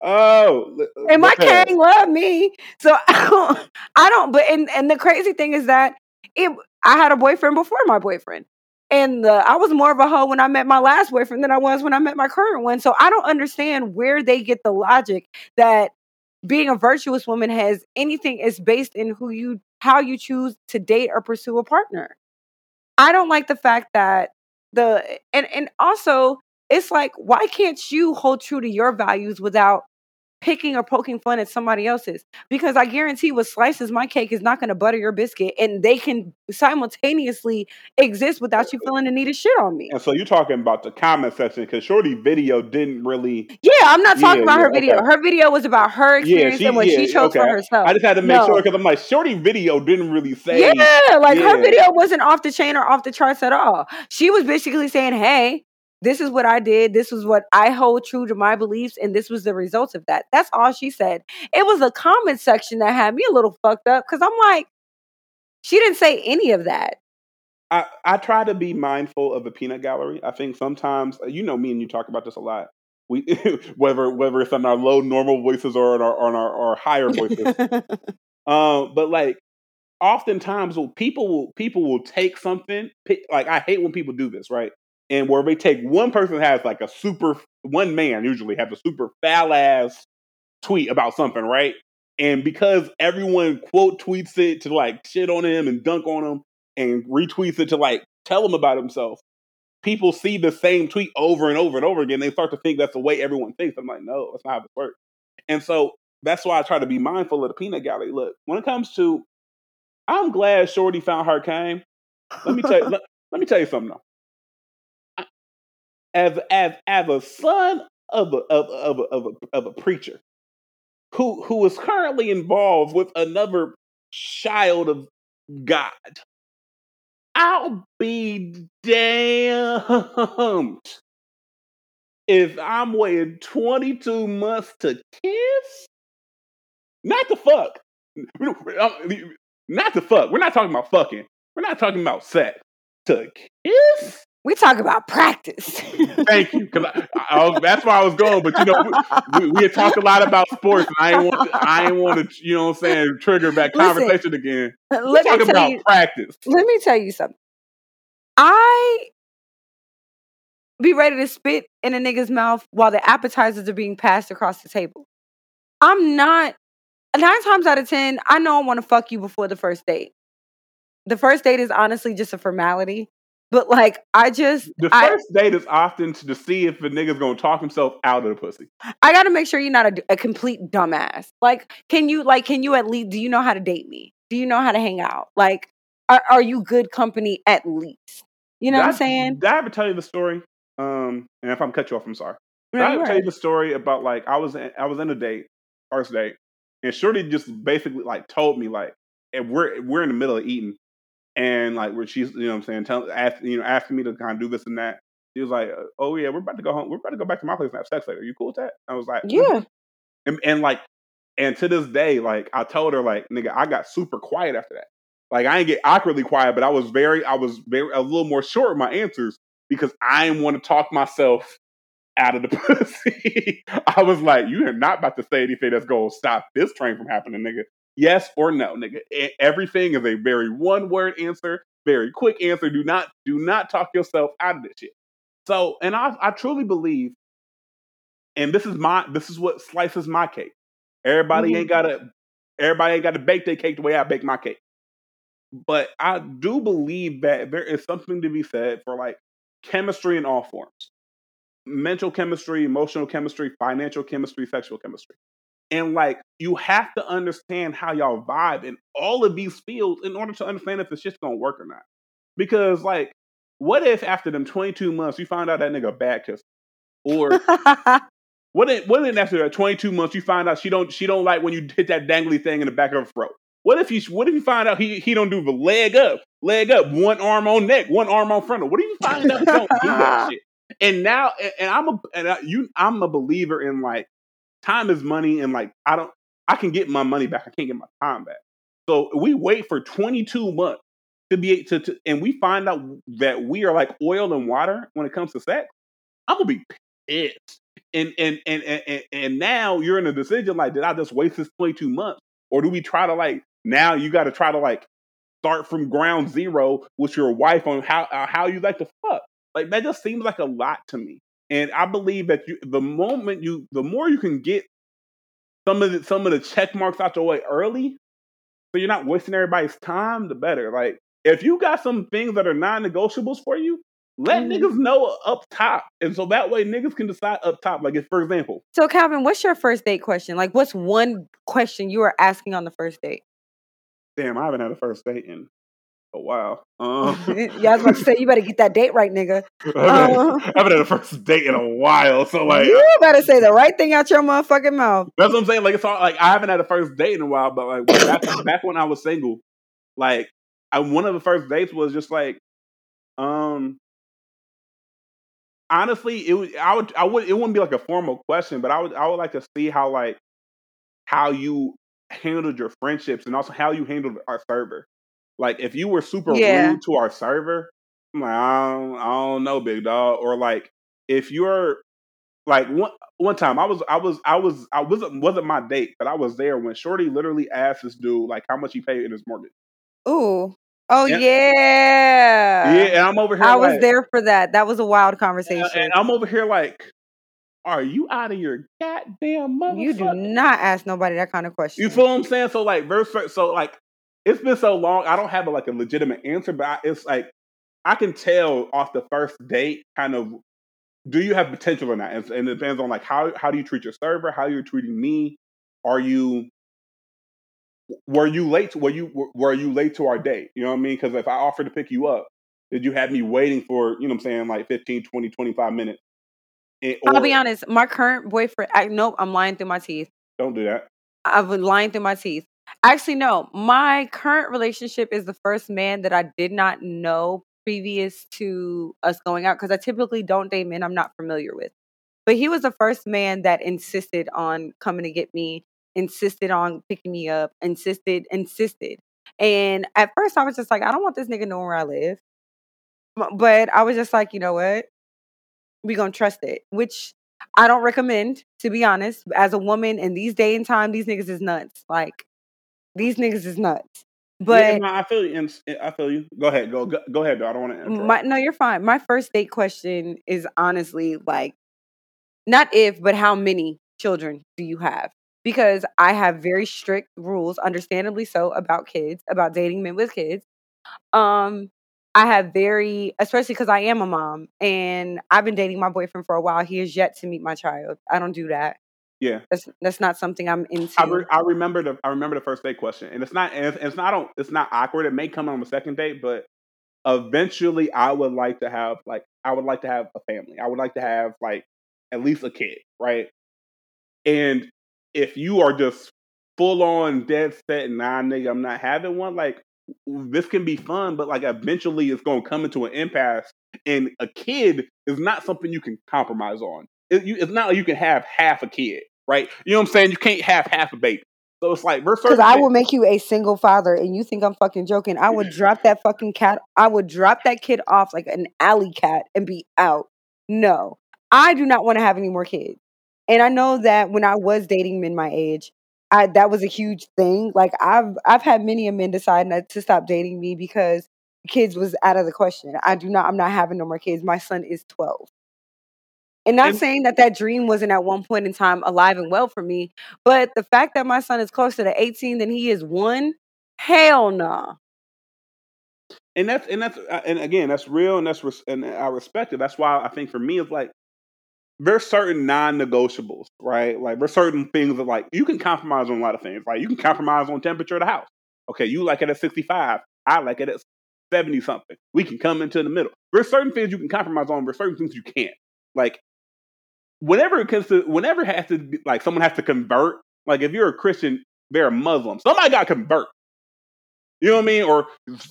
Oh, and my cane love me, so (laughs) I don't. I don't. But and and the crazy thing is that it. I had a boyfriend before my boyfriend, and the, I was more of a hoe when I met my last boyfriend than I was when I met my current one. So I don't understand where they get the logic that being a virtuous woman has anything is based in who you how you choose to date or pursue a partner. I don't like the fact that the and and also it's like why can't you hold true to your values without picking or poking fun at somebody else's because I guarantee what slices my cake is not going to butter your biscuit and they can simultaneously exist without you feeling the need to shit on me. And so you're talking about the comment section because Shorty video didn't really. Yeah, I'm not talking yeah, about yeah, her video. Okay. Her video was about her experience yeah, she, and what she chose okay. for herself. I just had to make no. sure because I'm like, Shorty video didn't really say. Yeah, like her video wasn't off the chain or off the charts at all. She was basically saying, hey, this is what I did. This was what I hold true to my beliefs, and this was the result of that. That's all she said. It was the comment section that had me a little fucked up because I'm like, she didn't say any of that. I, I try to be mindful of the peanut gallery. I think sometimes, uh, you know, me and you talk about this a lot. We (laughs) whether whether it's on our low normal voices or on our on our, our higher voices. (laughs) um, but like oftentimes, people will people will take something. Like I hate when people do this, right? And where they take one person has like a super one man usually has a super foul ass tweet about something, right? And because everyone quote tweets it to like shit on him and dunk on him and retweets it to like tell him about himself, people see the same tweet over and over and over again. They start to think that's the way everyone thinks. I'm like, no, that's not how it works. And so that's why I try to be mindful of the peanut gallery. Look, when it comes to, I'm glad Shorty found her came. Let me tell you, (laughs) let, let me tell you something though as as as a son of a of, of, of, a, of a preacher who who is currently involved with another child of God. I'll be damned if I'm waiting 22 months to kiss. Not to fuck. Not to fuck. We're not talking about fucking. We're not talking about sex. To kiss? We talk about practice. (laughs) Thank you, because that's where I was going. But you know, we, we had talked a lot about sports, and I ain't want, to, I ain't want to, you know, what I'm saying, trigger back conversation again. Uh, let me talk about you, practice. Let me tell you something. I be ready to spit in a nigga's mouth while the appetizers are being passed across the table. I'm not. Nine times out of ten, I know I want to fuck you before the first date. The first date is honestly just a formality. But like, I just the first I, date is often to, see if a nigga's gonna talk himself out of the pussy. I got to make sure you're not a, a, complete dumbass. Like, can you like can you at least do you know how to date me? Do you know how to hang out? Like, are, are you good company at least? You know did what I'm saying? Did I ever tell you the story? Um, and if I'm cut you off, I'm sorry. Did I ever tell you the story about like I was in, I was in a date, first date, and Shorty just basically like told me like, and we're we're in the middle of eating, and like where she's you know what I'm saying tell ask, you know asking me to kind of do this and that. She was like, "Oh yeah, we're about to go home. We're about to go back to my place and have sex later. Are you cool with that?" I was like, mm-hmm. "Yeah." And, and like, and to this day, like I told her, like, nigga, I got super quiet after that. Like I didn't get awkwardly quiet, but I was very, I was very a little more short in my answers because I didn't want to talk myself out of the (laughs) pussy. I was like, you are not about to say anything that's gonna stop this train from happening, nigga. Yes or no, nigga. Everything is a very one word answer, very quick answer. Do not do not talk yourself out of this shit. So, and I I truly believe, and this is my this is what slices my cake. Everybody mm-hmm. ain't gotta everybody ain't gotta bake their cake the way I bake my cake. But I do believe that there is something to be said for like chemistry in all forms. Mental chemistry, emotional chemistry, financial chemistry, sexual chemistry. And like you have to understand how y'all vibe in all of these fields in order to understand if it's just gonna work or not. Because like, what if after them 22 months you find out that nigga bad kiss? Or (laughs) what if what if after 22 months you find out she don't she don't like when you hit that dangly thing in the back of her throat? What if you what if you find out he he don't do the leg up, leg up, one arm on neck, one arm on frontal? What if you find out he don't do that (laughs) shit? And now, and, and I'm a and I, you, I'm a believer in like time is money, and like I don't, I can get my money back, I can't get my time back. So we wait for 22 months to be to, to and we find out that we are like oil and water when it comes to sex. I'm gonna be pissed. And and and and, and now you're in a decision like, did I just waste this 22 months, or do we try to like now you got to try to like start from ground zero with your wife on how uh, how you like to fuck. Like that just seems like a lot to me. And I believe that you, the moment you, the more you can get some of the some of the check marks out the way early, so you're not wasting everybody's time, the better. Like if you got some things that are non-negotiables for you, let mm-hmm. niggas know up top. And so that way niggas can decide up top. Like if for example. So Calvin, what's your first date question? Like what's one question you are asking on the first date? Damn, I haven't had a first date in a while. Um, yeah, I was about to say you better get that date right, nigga. (laughs) I haven't, uh, (laughs) had a first date in a while, so like you better say the right thing out your motherfucking mouth. That's what I'm saying. Like it's all like I haven't had a first date in a while, but like back, back when I was single, like I, one of the first dates was just like, um, honestly, it was I would I would it wouldn't be like a formal question, but I would I would like to see how like how you handled your friendships and also how you handled our server. Like if you were super yeah. rude to our server, I'm like, I don't, I don't know, big dog. Or like if you're like one one time I was I was I was I wasn't wasn't my date, but I was there when Shorty literally asked this dude like how much he paid in his mortgage. Ooh. Oh and, yeah. Yeah, and I'm over here. I like, was there for that. That was a wild conversation. And, and I'm over here like, are you out of your goddamn mother? You do not ask nobody that kind of question. You feel what I'm saying? So like verse so like it's been so long. I don't have a, like a legitimate answer, but I, it's like I can tell off the first date kind of do you have potential or not, and, and it depends on like how how do you treat your server, how you're treating me. Are you were you late? To, were you were you late to our date? You know what I mean? Because if I offered to pick you up, did you have me waiting for you know what I'm saying like 15, 20, 25 minutes? And, or, I'll be honest. My current boyfriend. I, nope. I'm lying through my teeth. Don't do that. I've been lying through my teeth. Actually, no. My current relationship is the first man that I did not know previous to us going out because I typically don't date men I'm not familiar with. But he was the first man that insisted on coming to get me, insisted on picking me up, insisted, insisted. And at first, I was just like, I don't want this nigga knowing where I live. But I was just like, you know what? we to trust it, which I don't recommend, to be honest. As a woman in these day and time, these niggas is nuts. Like, these niggas is nuts. But yeah, no, I feel you. I feel you. Go ahead. Go go, go ahead. Though. I don't want to. My, no, you're fine. My first date question is honestly like, not if, but how many children do you have? Because I have very strict rules, understandably so, about kids, about dating men with kids. Um, I have very, especially because I am a mom and I've been dating my boyfriend for a while. He has yet to meet my child. I don't do that. Yeah, that's that's not something I'm into. I, re- I remember the I remember the first date question, and it's not it's, it's not it's not awkward. It may come on the second date, but eventually, I would like to have like I would like to have a family. I would like to have like at least a kid, right? And if you are just full on dead set, nah, nigga, I'm not having one. Like this can be fun, but like eventually it's going to come into an impasse. And a kid is not something you can compromise on. It, you, it's not like you can have half a kid right? You know what I'm saying? You can't have half a baby. So it's like because I will make you a single father, and you think I'm fucking joking. I would drop that fucking cat. I would drop that kid off like an alley cat and be out. No, I do not want to have any more kids. And I know that when I was dating men my age, I that was a huge thing. Like I've I've had many a men decide not to stop dating me because kids was out of the question. I do not. I'm not having no more kids. My son is 12. And not and, saying that that dream wasn't at one point in time alive and well for me, but the fact that my son is closer to 18 than he is one, hell no. Nah. And that's and that's uh, and again that's real and that's res- and I respect it. That's why I think for me it's like there's certain non-negotiables, right? Like there's certain things that like you can compromise on a lot of things. Like you can compromise on temperature of the house. Okay, you like it at 65. I like it at 70 something. We can come into the middle. There's certain things you can compromise on. There's certain things you can't. Like whenever it comes to whenever it has to be, like someone has to convert, like if you're a Christian, they're a Muslim. Somebody got to convert. You know what I mean? Or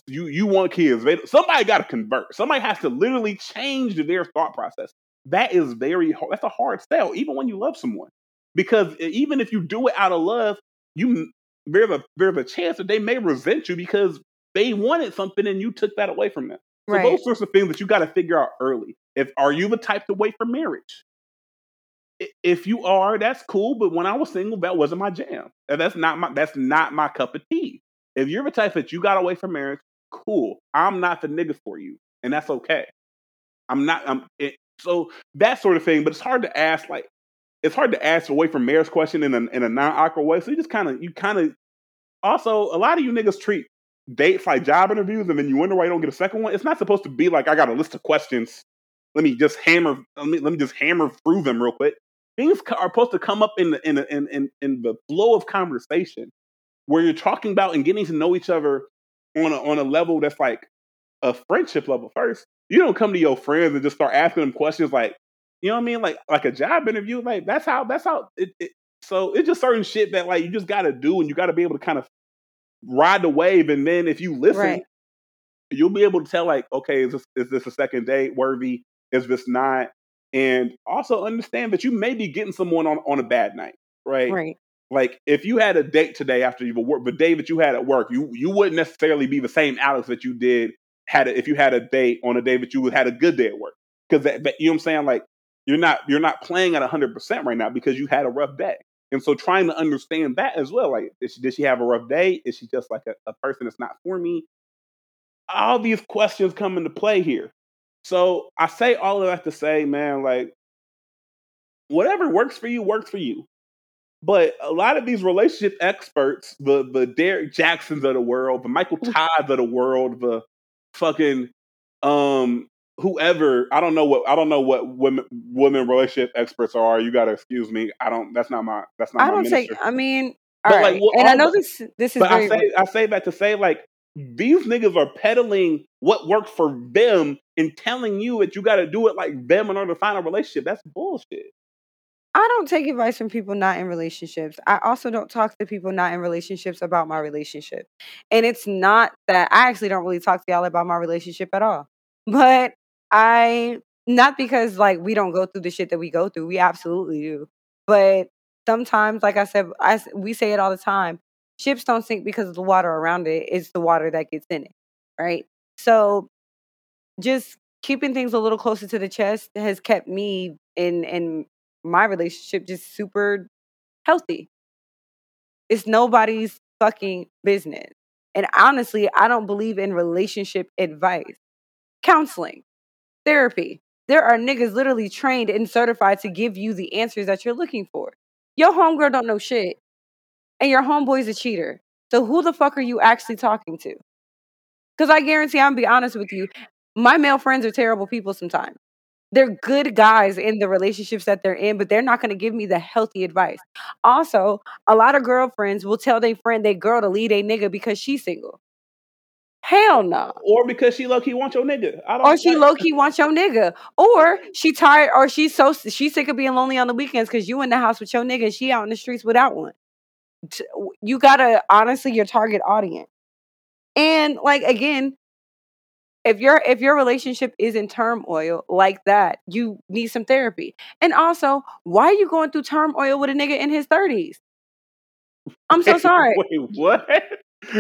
you you want kids. They, somebody got to convert. Somebody has to literally change their thought process. That is very hard. That's a hard sell, even when you love someone, because even if you do it out of love, you there's a there's a chance that they may resent you because they wanted something and you took that away from them. So Right. those sorts of things that you got to figure out early. If are you the type to wait for marriage? If you are, that's cool. But when I was single, that wasn't my jam. And That's not my that's not my cup of tea. If you're the type that you got away from marriage, cool. I'm not the nigga for you, and that's okay. I'm not. I'm it, so that sort of thing. But it's hard to ask like it's hard to ask away from marriage question in a in a non awkward way. So you just kind of you kind of also a lot of you niggas treat dates like job interviews, and then you wonder why you don't get a second one. It's not supposed to be like I got a list of questions. Let me just hammer. Let me let me just hammer through them real quick. Things are supposed to come up in the in the, in, in in the flow of conversation where you're talking about and getting to know each other on a on a level that's like a friendship level first. You don't come to your friends and just start asking them questions like, you know what I mean, like like a job interview. Like that's how that's how it. it so it's just certain shit that like you just got to do, and you got to be able to kind of ride the wave. And then if you listen, Right. you'll be able to tell like, okay, is this is this a second date worthy? Is this not? And also understand that you may be getting someone on on a bad night, right? Right. Like if you had a date today after you work, the day that you had at work, you you wouldn't necessarily be the same Alex that you did had a, if you had a date on a day that you had a good day at work. Because that, that- you know what I'm saying, like you're not you're not playing at 100 percent right now because you had a rough day. And so trying to understand that as well, like did she, did she have a rough day? Is she just like a, a person that's not for me? All these questions come into play here. So I say all of that to say, man, like whatever works for you works for you. But a lot of these relationship experts, the the Derrick Jaxns of the world, the Michael Todds of the world, the fucking um whoever, I don't know what I don't know what women women relationship experts are. You gotta excuse me. I don't that's not my that's not I don't minister. take. I mean, all like, right. what- and I know this. This is But I say I say that to say like these niggas are peddling what worked for them and telling you that you got to do it like them in order to find a relationship. That's bullshit. I don't take advice from people not in relationships. I also don't talk to people not in relationships about my relationship. And it's not that I actually don't really talk to y'all about my relationship at all. But I not because like we don't go through the shit that we go through. We absolutely do. But sometimes, like I said, I we say it all the time. Ships don't sink because of the water around it. It's the water that gets in it, right? So just keeping things a little closer to the chest has kept me in in my relationship just super healthy. It's nobody's fucking business. And honestly, I don't believe in relationship advice. Counseling, therapy. There are niggas literally trained and certified to give you the answers that you're looking for. Your homegirl don't know shit. And your homeboy's a cheater. So who the fuck are you actually talking to? Because I guarantee I'm gonna be honest with you, my male friends are terrible people sometimes. They're good guys in the relationships that they're in, but they're not gonna give me the healthy advice. Also, a lot of girlfriends will tell their friend they girl to lead a nigga because she's single. Hell no. Or because she low key wants your nigga. I don't Or she low key wants your nigga. Or she tired or she's so she's sick of being lonely on the weekends because you in the house with your nigga and she out in the streets without one. T- You gotta honestly your target audience. And like again, if your if your relationship is in turmoil like that, you need some therapy. And also, why are you going through turmoil with a nigga in his 30s? I'm so (laughs) sorry. Wait, what?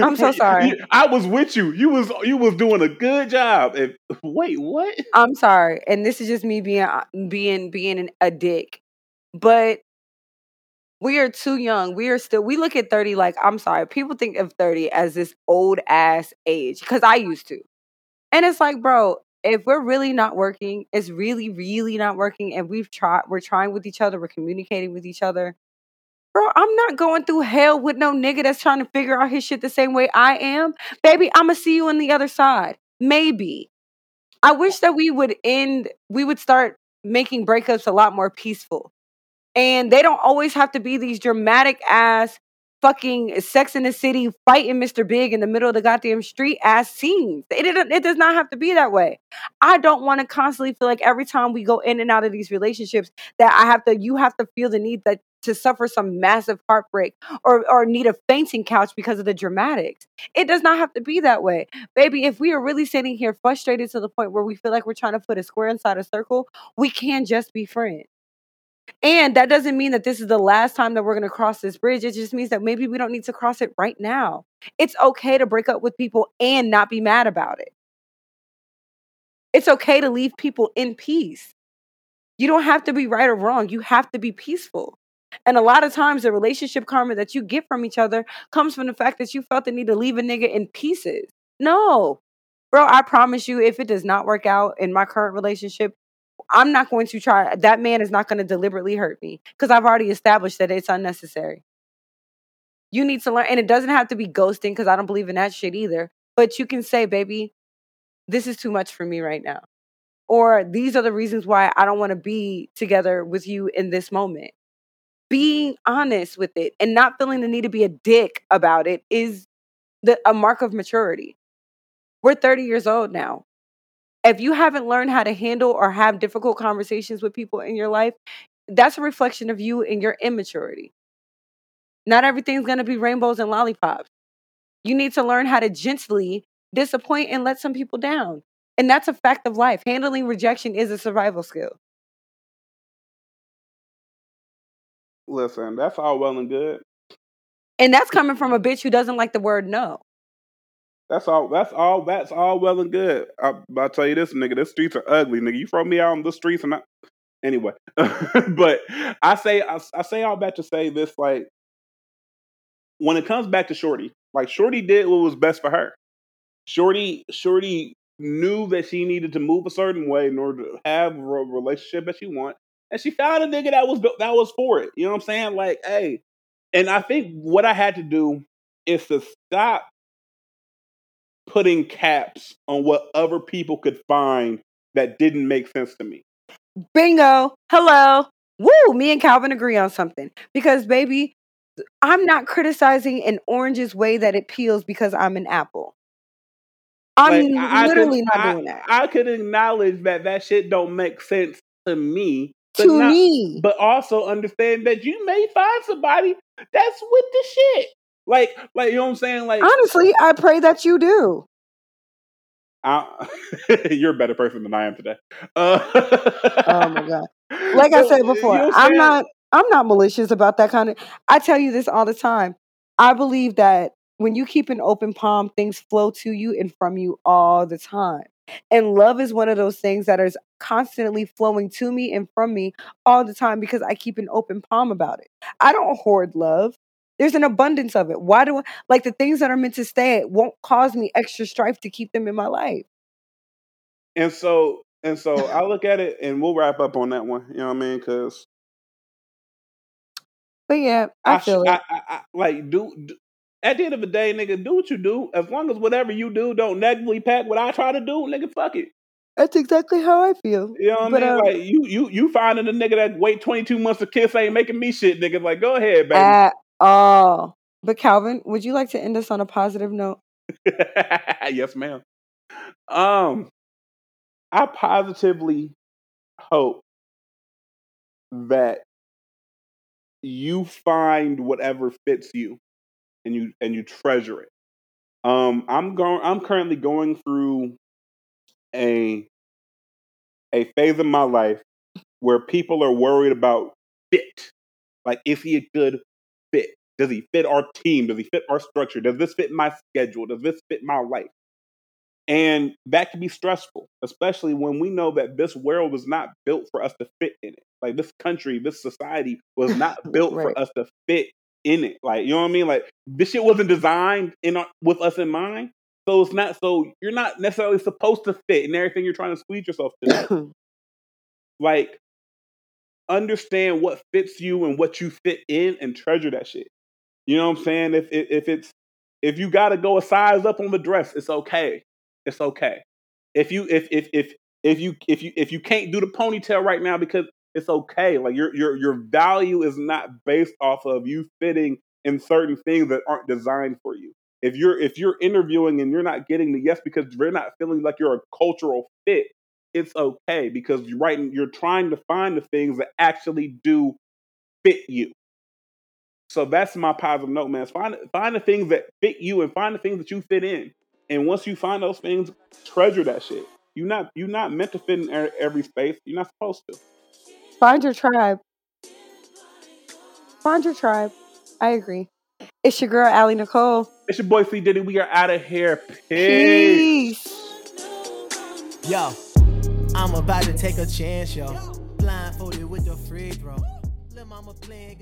I'm so (laughs) sorry. I was with you. You was you was doing a good job. And, (laughs) wait, what? I'm sorry, and this is just me being uh, being being an, a dick, but we are too young. We are still. We look at thirty like I'm sorry. People think of thirty as this old ass age because I used to, and it's like, bro, if we're really not working, it's really really not working, and we've tried. We're trying with each other. We're communicating with each other. Bro, I'm not going through hell with no nigga that's trying to figure out his shit the same way I am. Baby, I'm going to see you on the other side. Maybe. I wish that we would end, we would start making breakups a lot more peaceful. And they don't always have to be these dramatic ass fucking Sex in the City fighting Mr. Big in the middle of the goddamn street ass scenes. It, it, it does not have to be that way. I don't want to constantly feel like every time we go in and out of these relationships that I have to, you have to feel the need that to suffer some massive heartbreak or or need a fainting couch because of the dramatics. It does not have to be that way. Baby, if we are really sitting here frustrated to the point where we feel like we're trying to put a square inside a circle, we can just be friends. And that doesn't mean that this is the last time that we're going to cross this bridge. It just means that maybe we don't need to cross it right now. It's okay to break up with people and not be mad about it. It's okay to leave people in peace. You don't have to be right or wrong. You have to be peaceful. And a lot of times, the relationship karma that you get from each other comes from the fact that you felt the need to leave a nigga in pieces. No, bro, I promise you, if it does not work out in my current relationship, I'm not going to try. That man is not going to deliberately hurt me because I've already established that it's unnecessary. You need to learn, and it doesn't have to be ghosting because I don't believe in that shit either. But you can say, baby, this is too much for me right now. Or these are the reasons why I don't want to be together with you in this moment. Being honest with it and not feeling the need to be a dick about it is the, a mark of maturity. We're 30 years old now if you haven't learned how to handle or have difficult conversations with people in your life, that's a reflection of you and your immaturity. Not everything's going to be rainbows and lollipops. You need to learn how to gently disappoint and let some people down. And that's a fact of life. Handling rejection is a survival skill. Listen, that's all well and good. And that's coming from a bitch who doesn't like the word no. That's all. That's all. That's all well and good. I, will tell you this, nigga. The streets are ugly, nigga. You throw me out on the streets, and I, anyway. (laughs) but I say, I, I say all back to say this. Like, when it comes back to Shorty, like Shorty did what was best for her. Shorty, Shorty knew that she needed to move a certain way in order to have a relationship that she want, and she found a nigga that was that was for it. You know what I'm saying? Like, hey, and I think what I had to do is to stop putting caps on what other people could find that didn't make sense to me. Bingo. Hello. Woo, me and Calvin agree on something. Because baby, I'm not criticizing an orange's way that it peels because I'm an apple. I'm like, literally could, not I, doing that. I could acknowledge that that shit don't make sense to me. To not, me. But also understand that you may find somebody that's with the shit. Like, like you know what I'm saying? Like, honestly, I pray that you do. I, (laughs) you're a better person than I am today. Uh, (laughs) oh my god! Like I said before, you know I'm not. I'm not malicious about that kind of. I tell you this all the time. I believe that when you keep an open palm, things flow to you and from you all the time. And love is one of those things that is constantly flowing to me and from me all the time because I keep an open palm about it. I don't hoard love. There's an abundance of it. Why do I like the things that are meant to stay won't cause me extra strife to keep them in my life? And so and so I look at it and we'll wrap up on that one. You know what I mean? Because But yeah, I, I feel it. I, I, like do, do at the end of the day, nigga, do what you do. As long as whatever you do don't negatively pack what I try to do, nigga, fuck it. That's exactly how I feel. You know what but, I mean? Um, like you, you, you finding a nigga that wait twenty two months to kiss ain't making me shit, nigga. Like, go ahead, baby. At Oh, but Calvin, would you like to end us on a positive note? (laughs) yes, ma'am. Um, I positively hope that you find whatever fits you and you and you treasure it. Um, I'm going. I'm currently going through a a phase in my life where people are worried about fit. Like, is he a good? Does he fit our team? Does he fit our structure? Does this fit my schedule? Does this fit my life? And that can be stressful, especially when we know that this world was not built for us to fit in it. Like this country, this society was not (laughs) built right. for us to fit in it. Like, you know what I mean? Like this shit wasn't designed in our, with us in mind. So it's not so you're not necessarily supposed to fit in everything you're trying to squeeze yourself to. (coughs) like understand what fits you and what you fit in and treasure that shit. You know what I'm saying? If if, it's if you got to go a size up on the dress, it's okay. It's okay. If you if if if if you if you if you can't do the ponytail right now because it's okay. Like your your your value is not based off of you fitting in certain things that aren't designed for you. If you're if you're interviewing and you're not getting the yes because you're not feeling like you're a cultural fit, it's okay because you're right. You're trying to find the things that actually do fit you. So that's my positive note, man. Find find the things that fit you and find the things that you fit in. And once you find those things, treasure that shit. You're not you're not meant to fit in er, every space. You're not supposed to. Find your tribe. Find your tribe. I agree. It's your girl, Allie Nicole. It's your boy, C. Diddy. We are out of here. Peace. Peace. Yo, I'm about to take a chance, yo. Blindfolded with the free throw. Lil' mama playing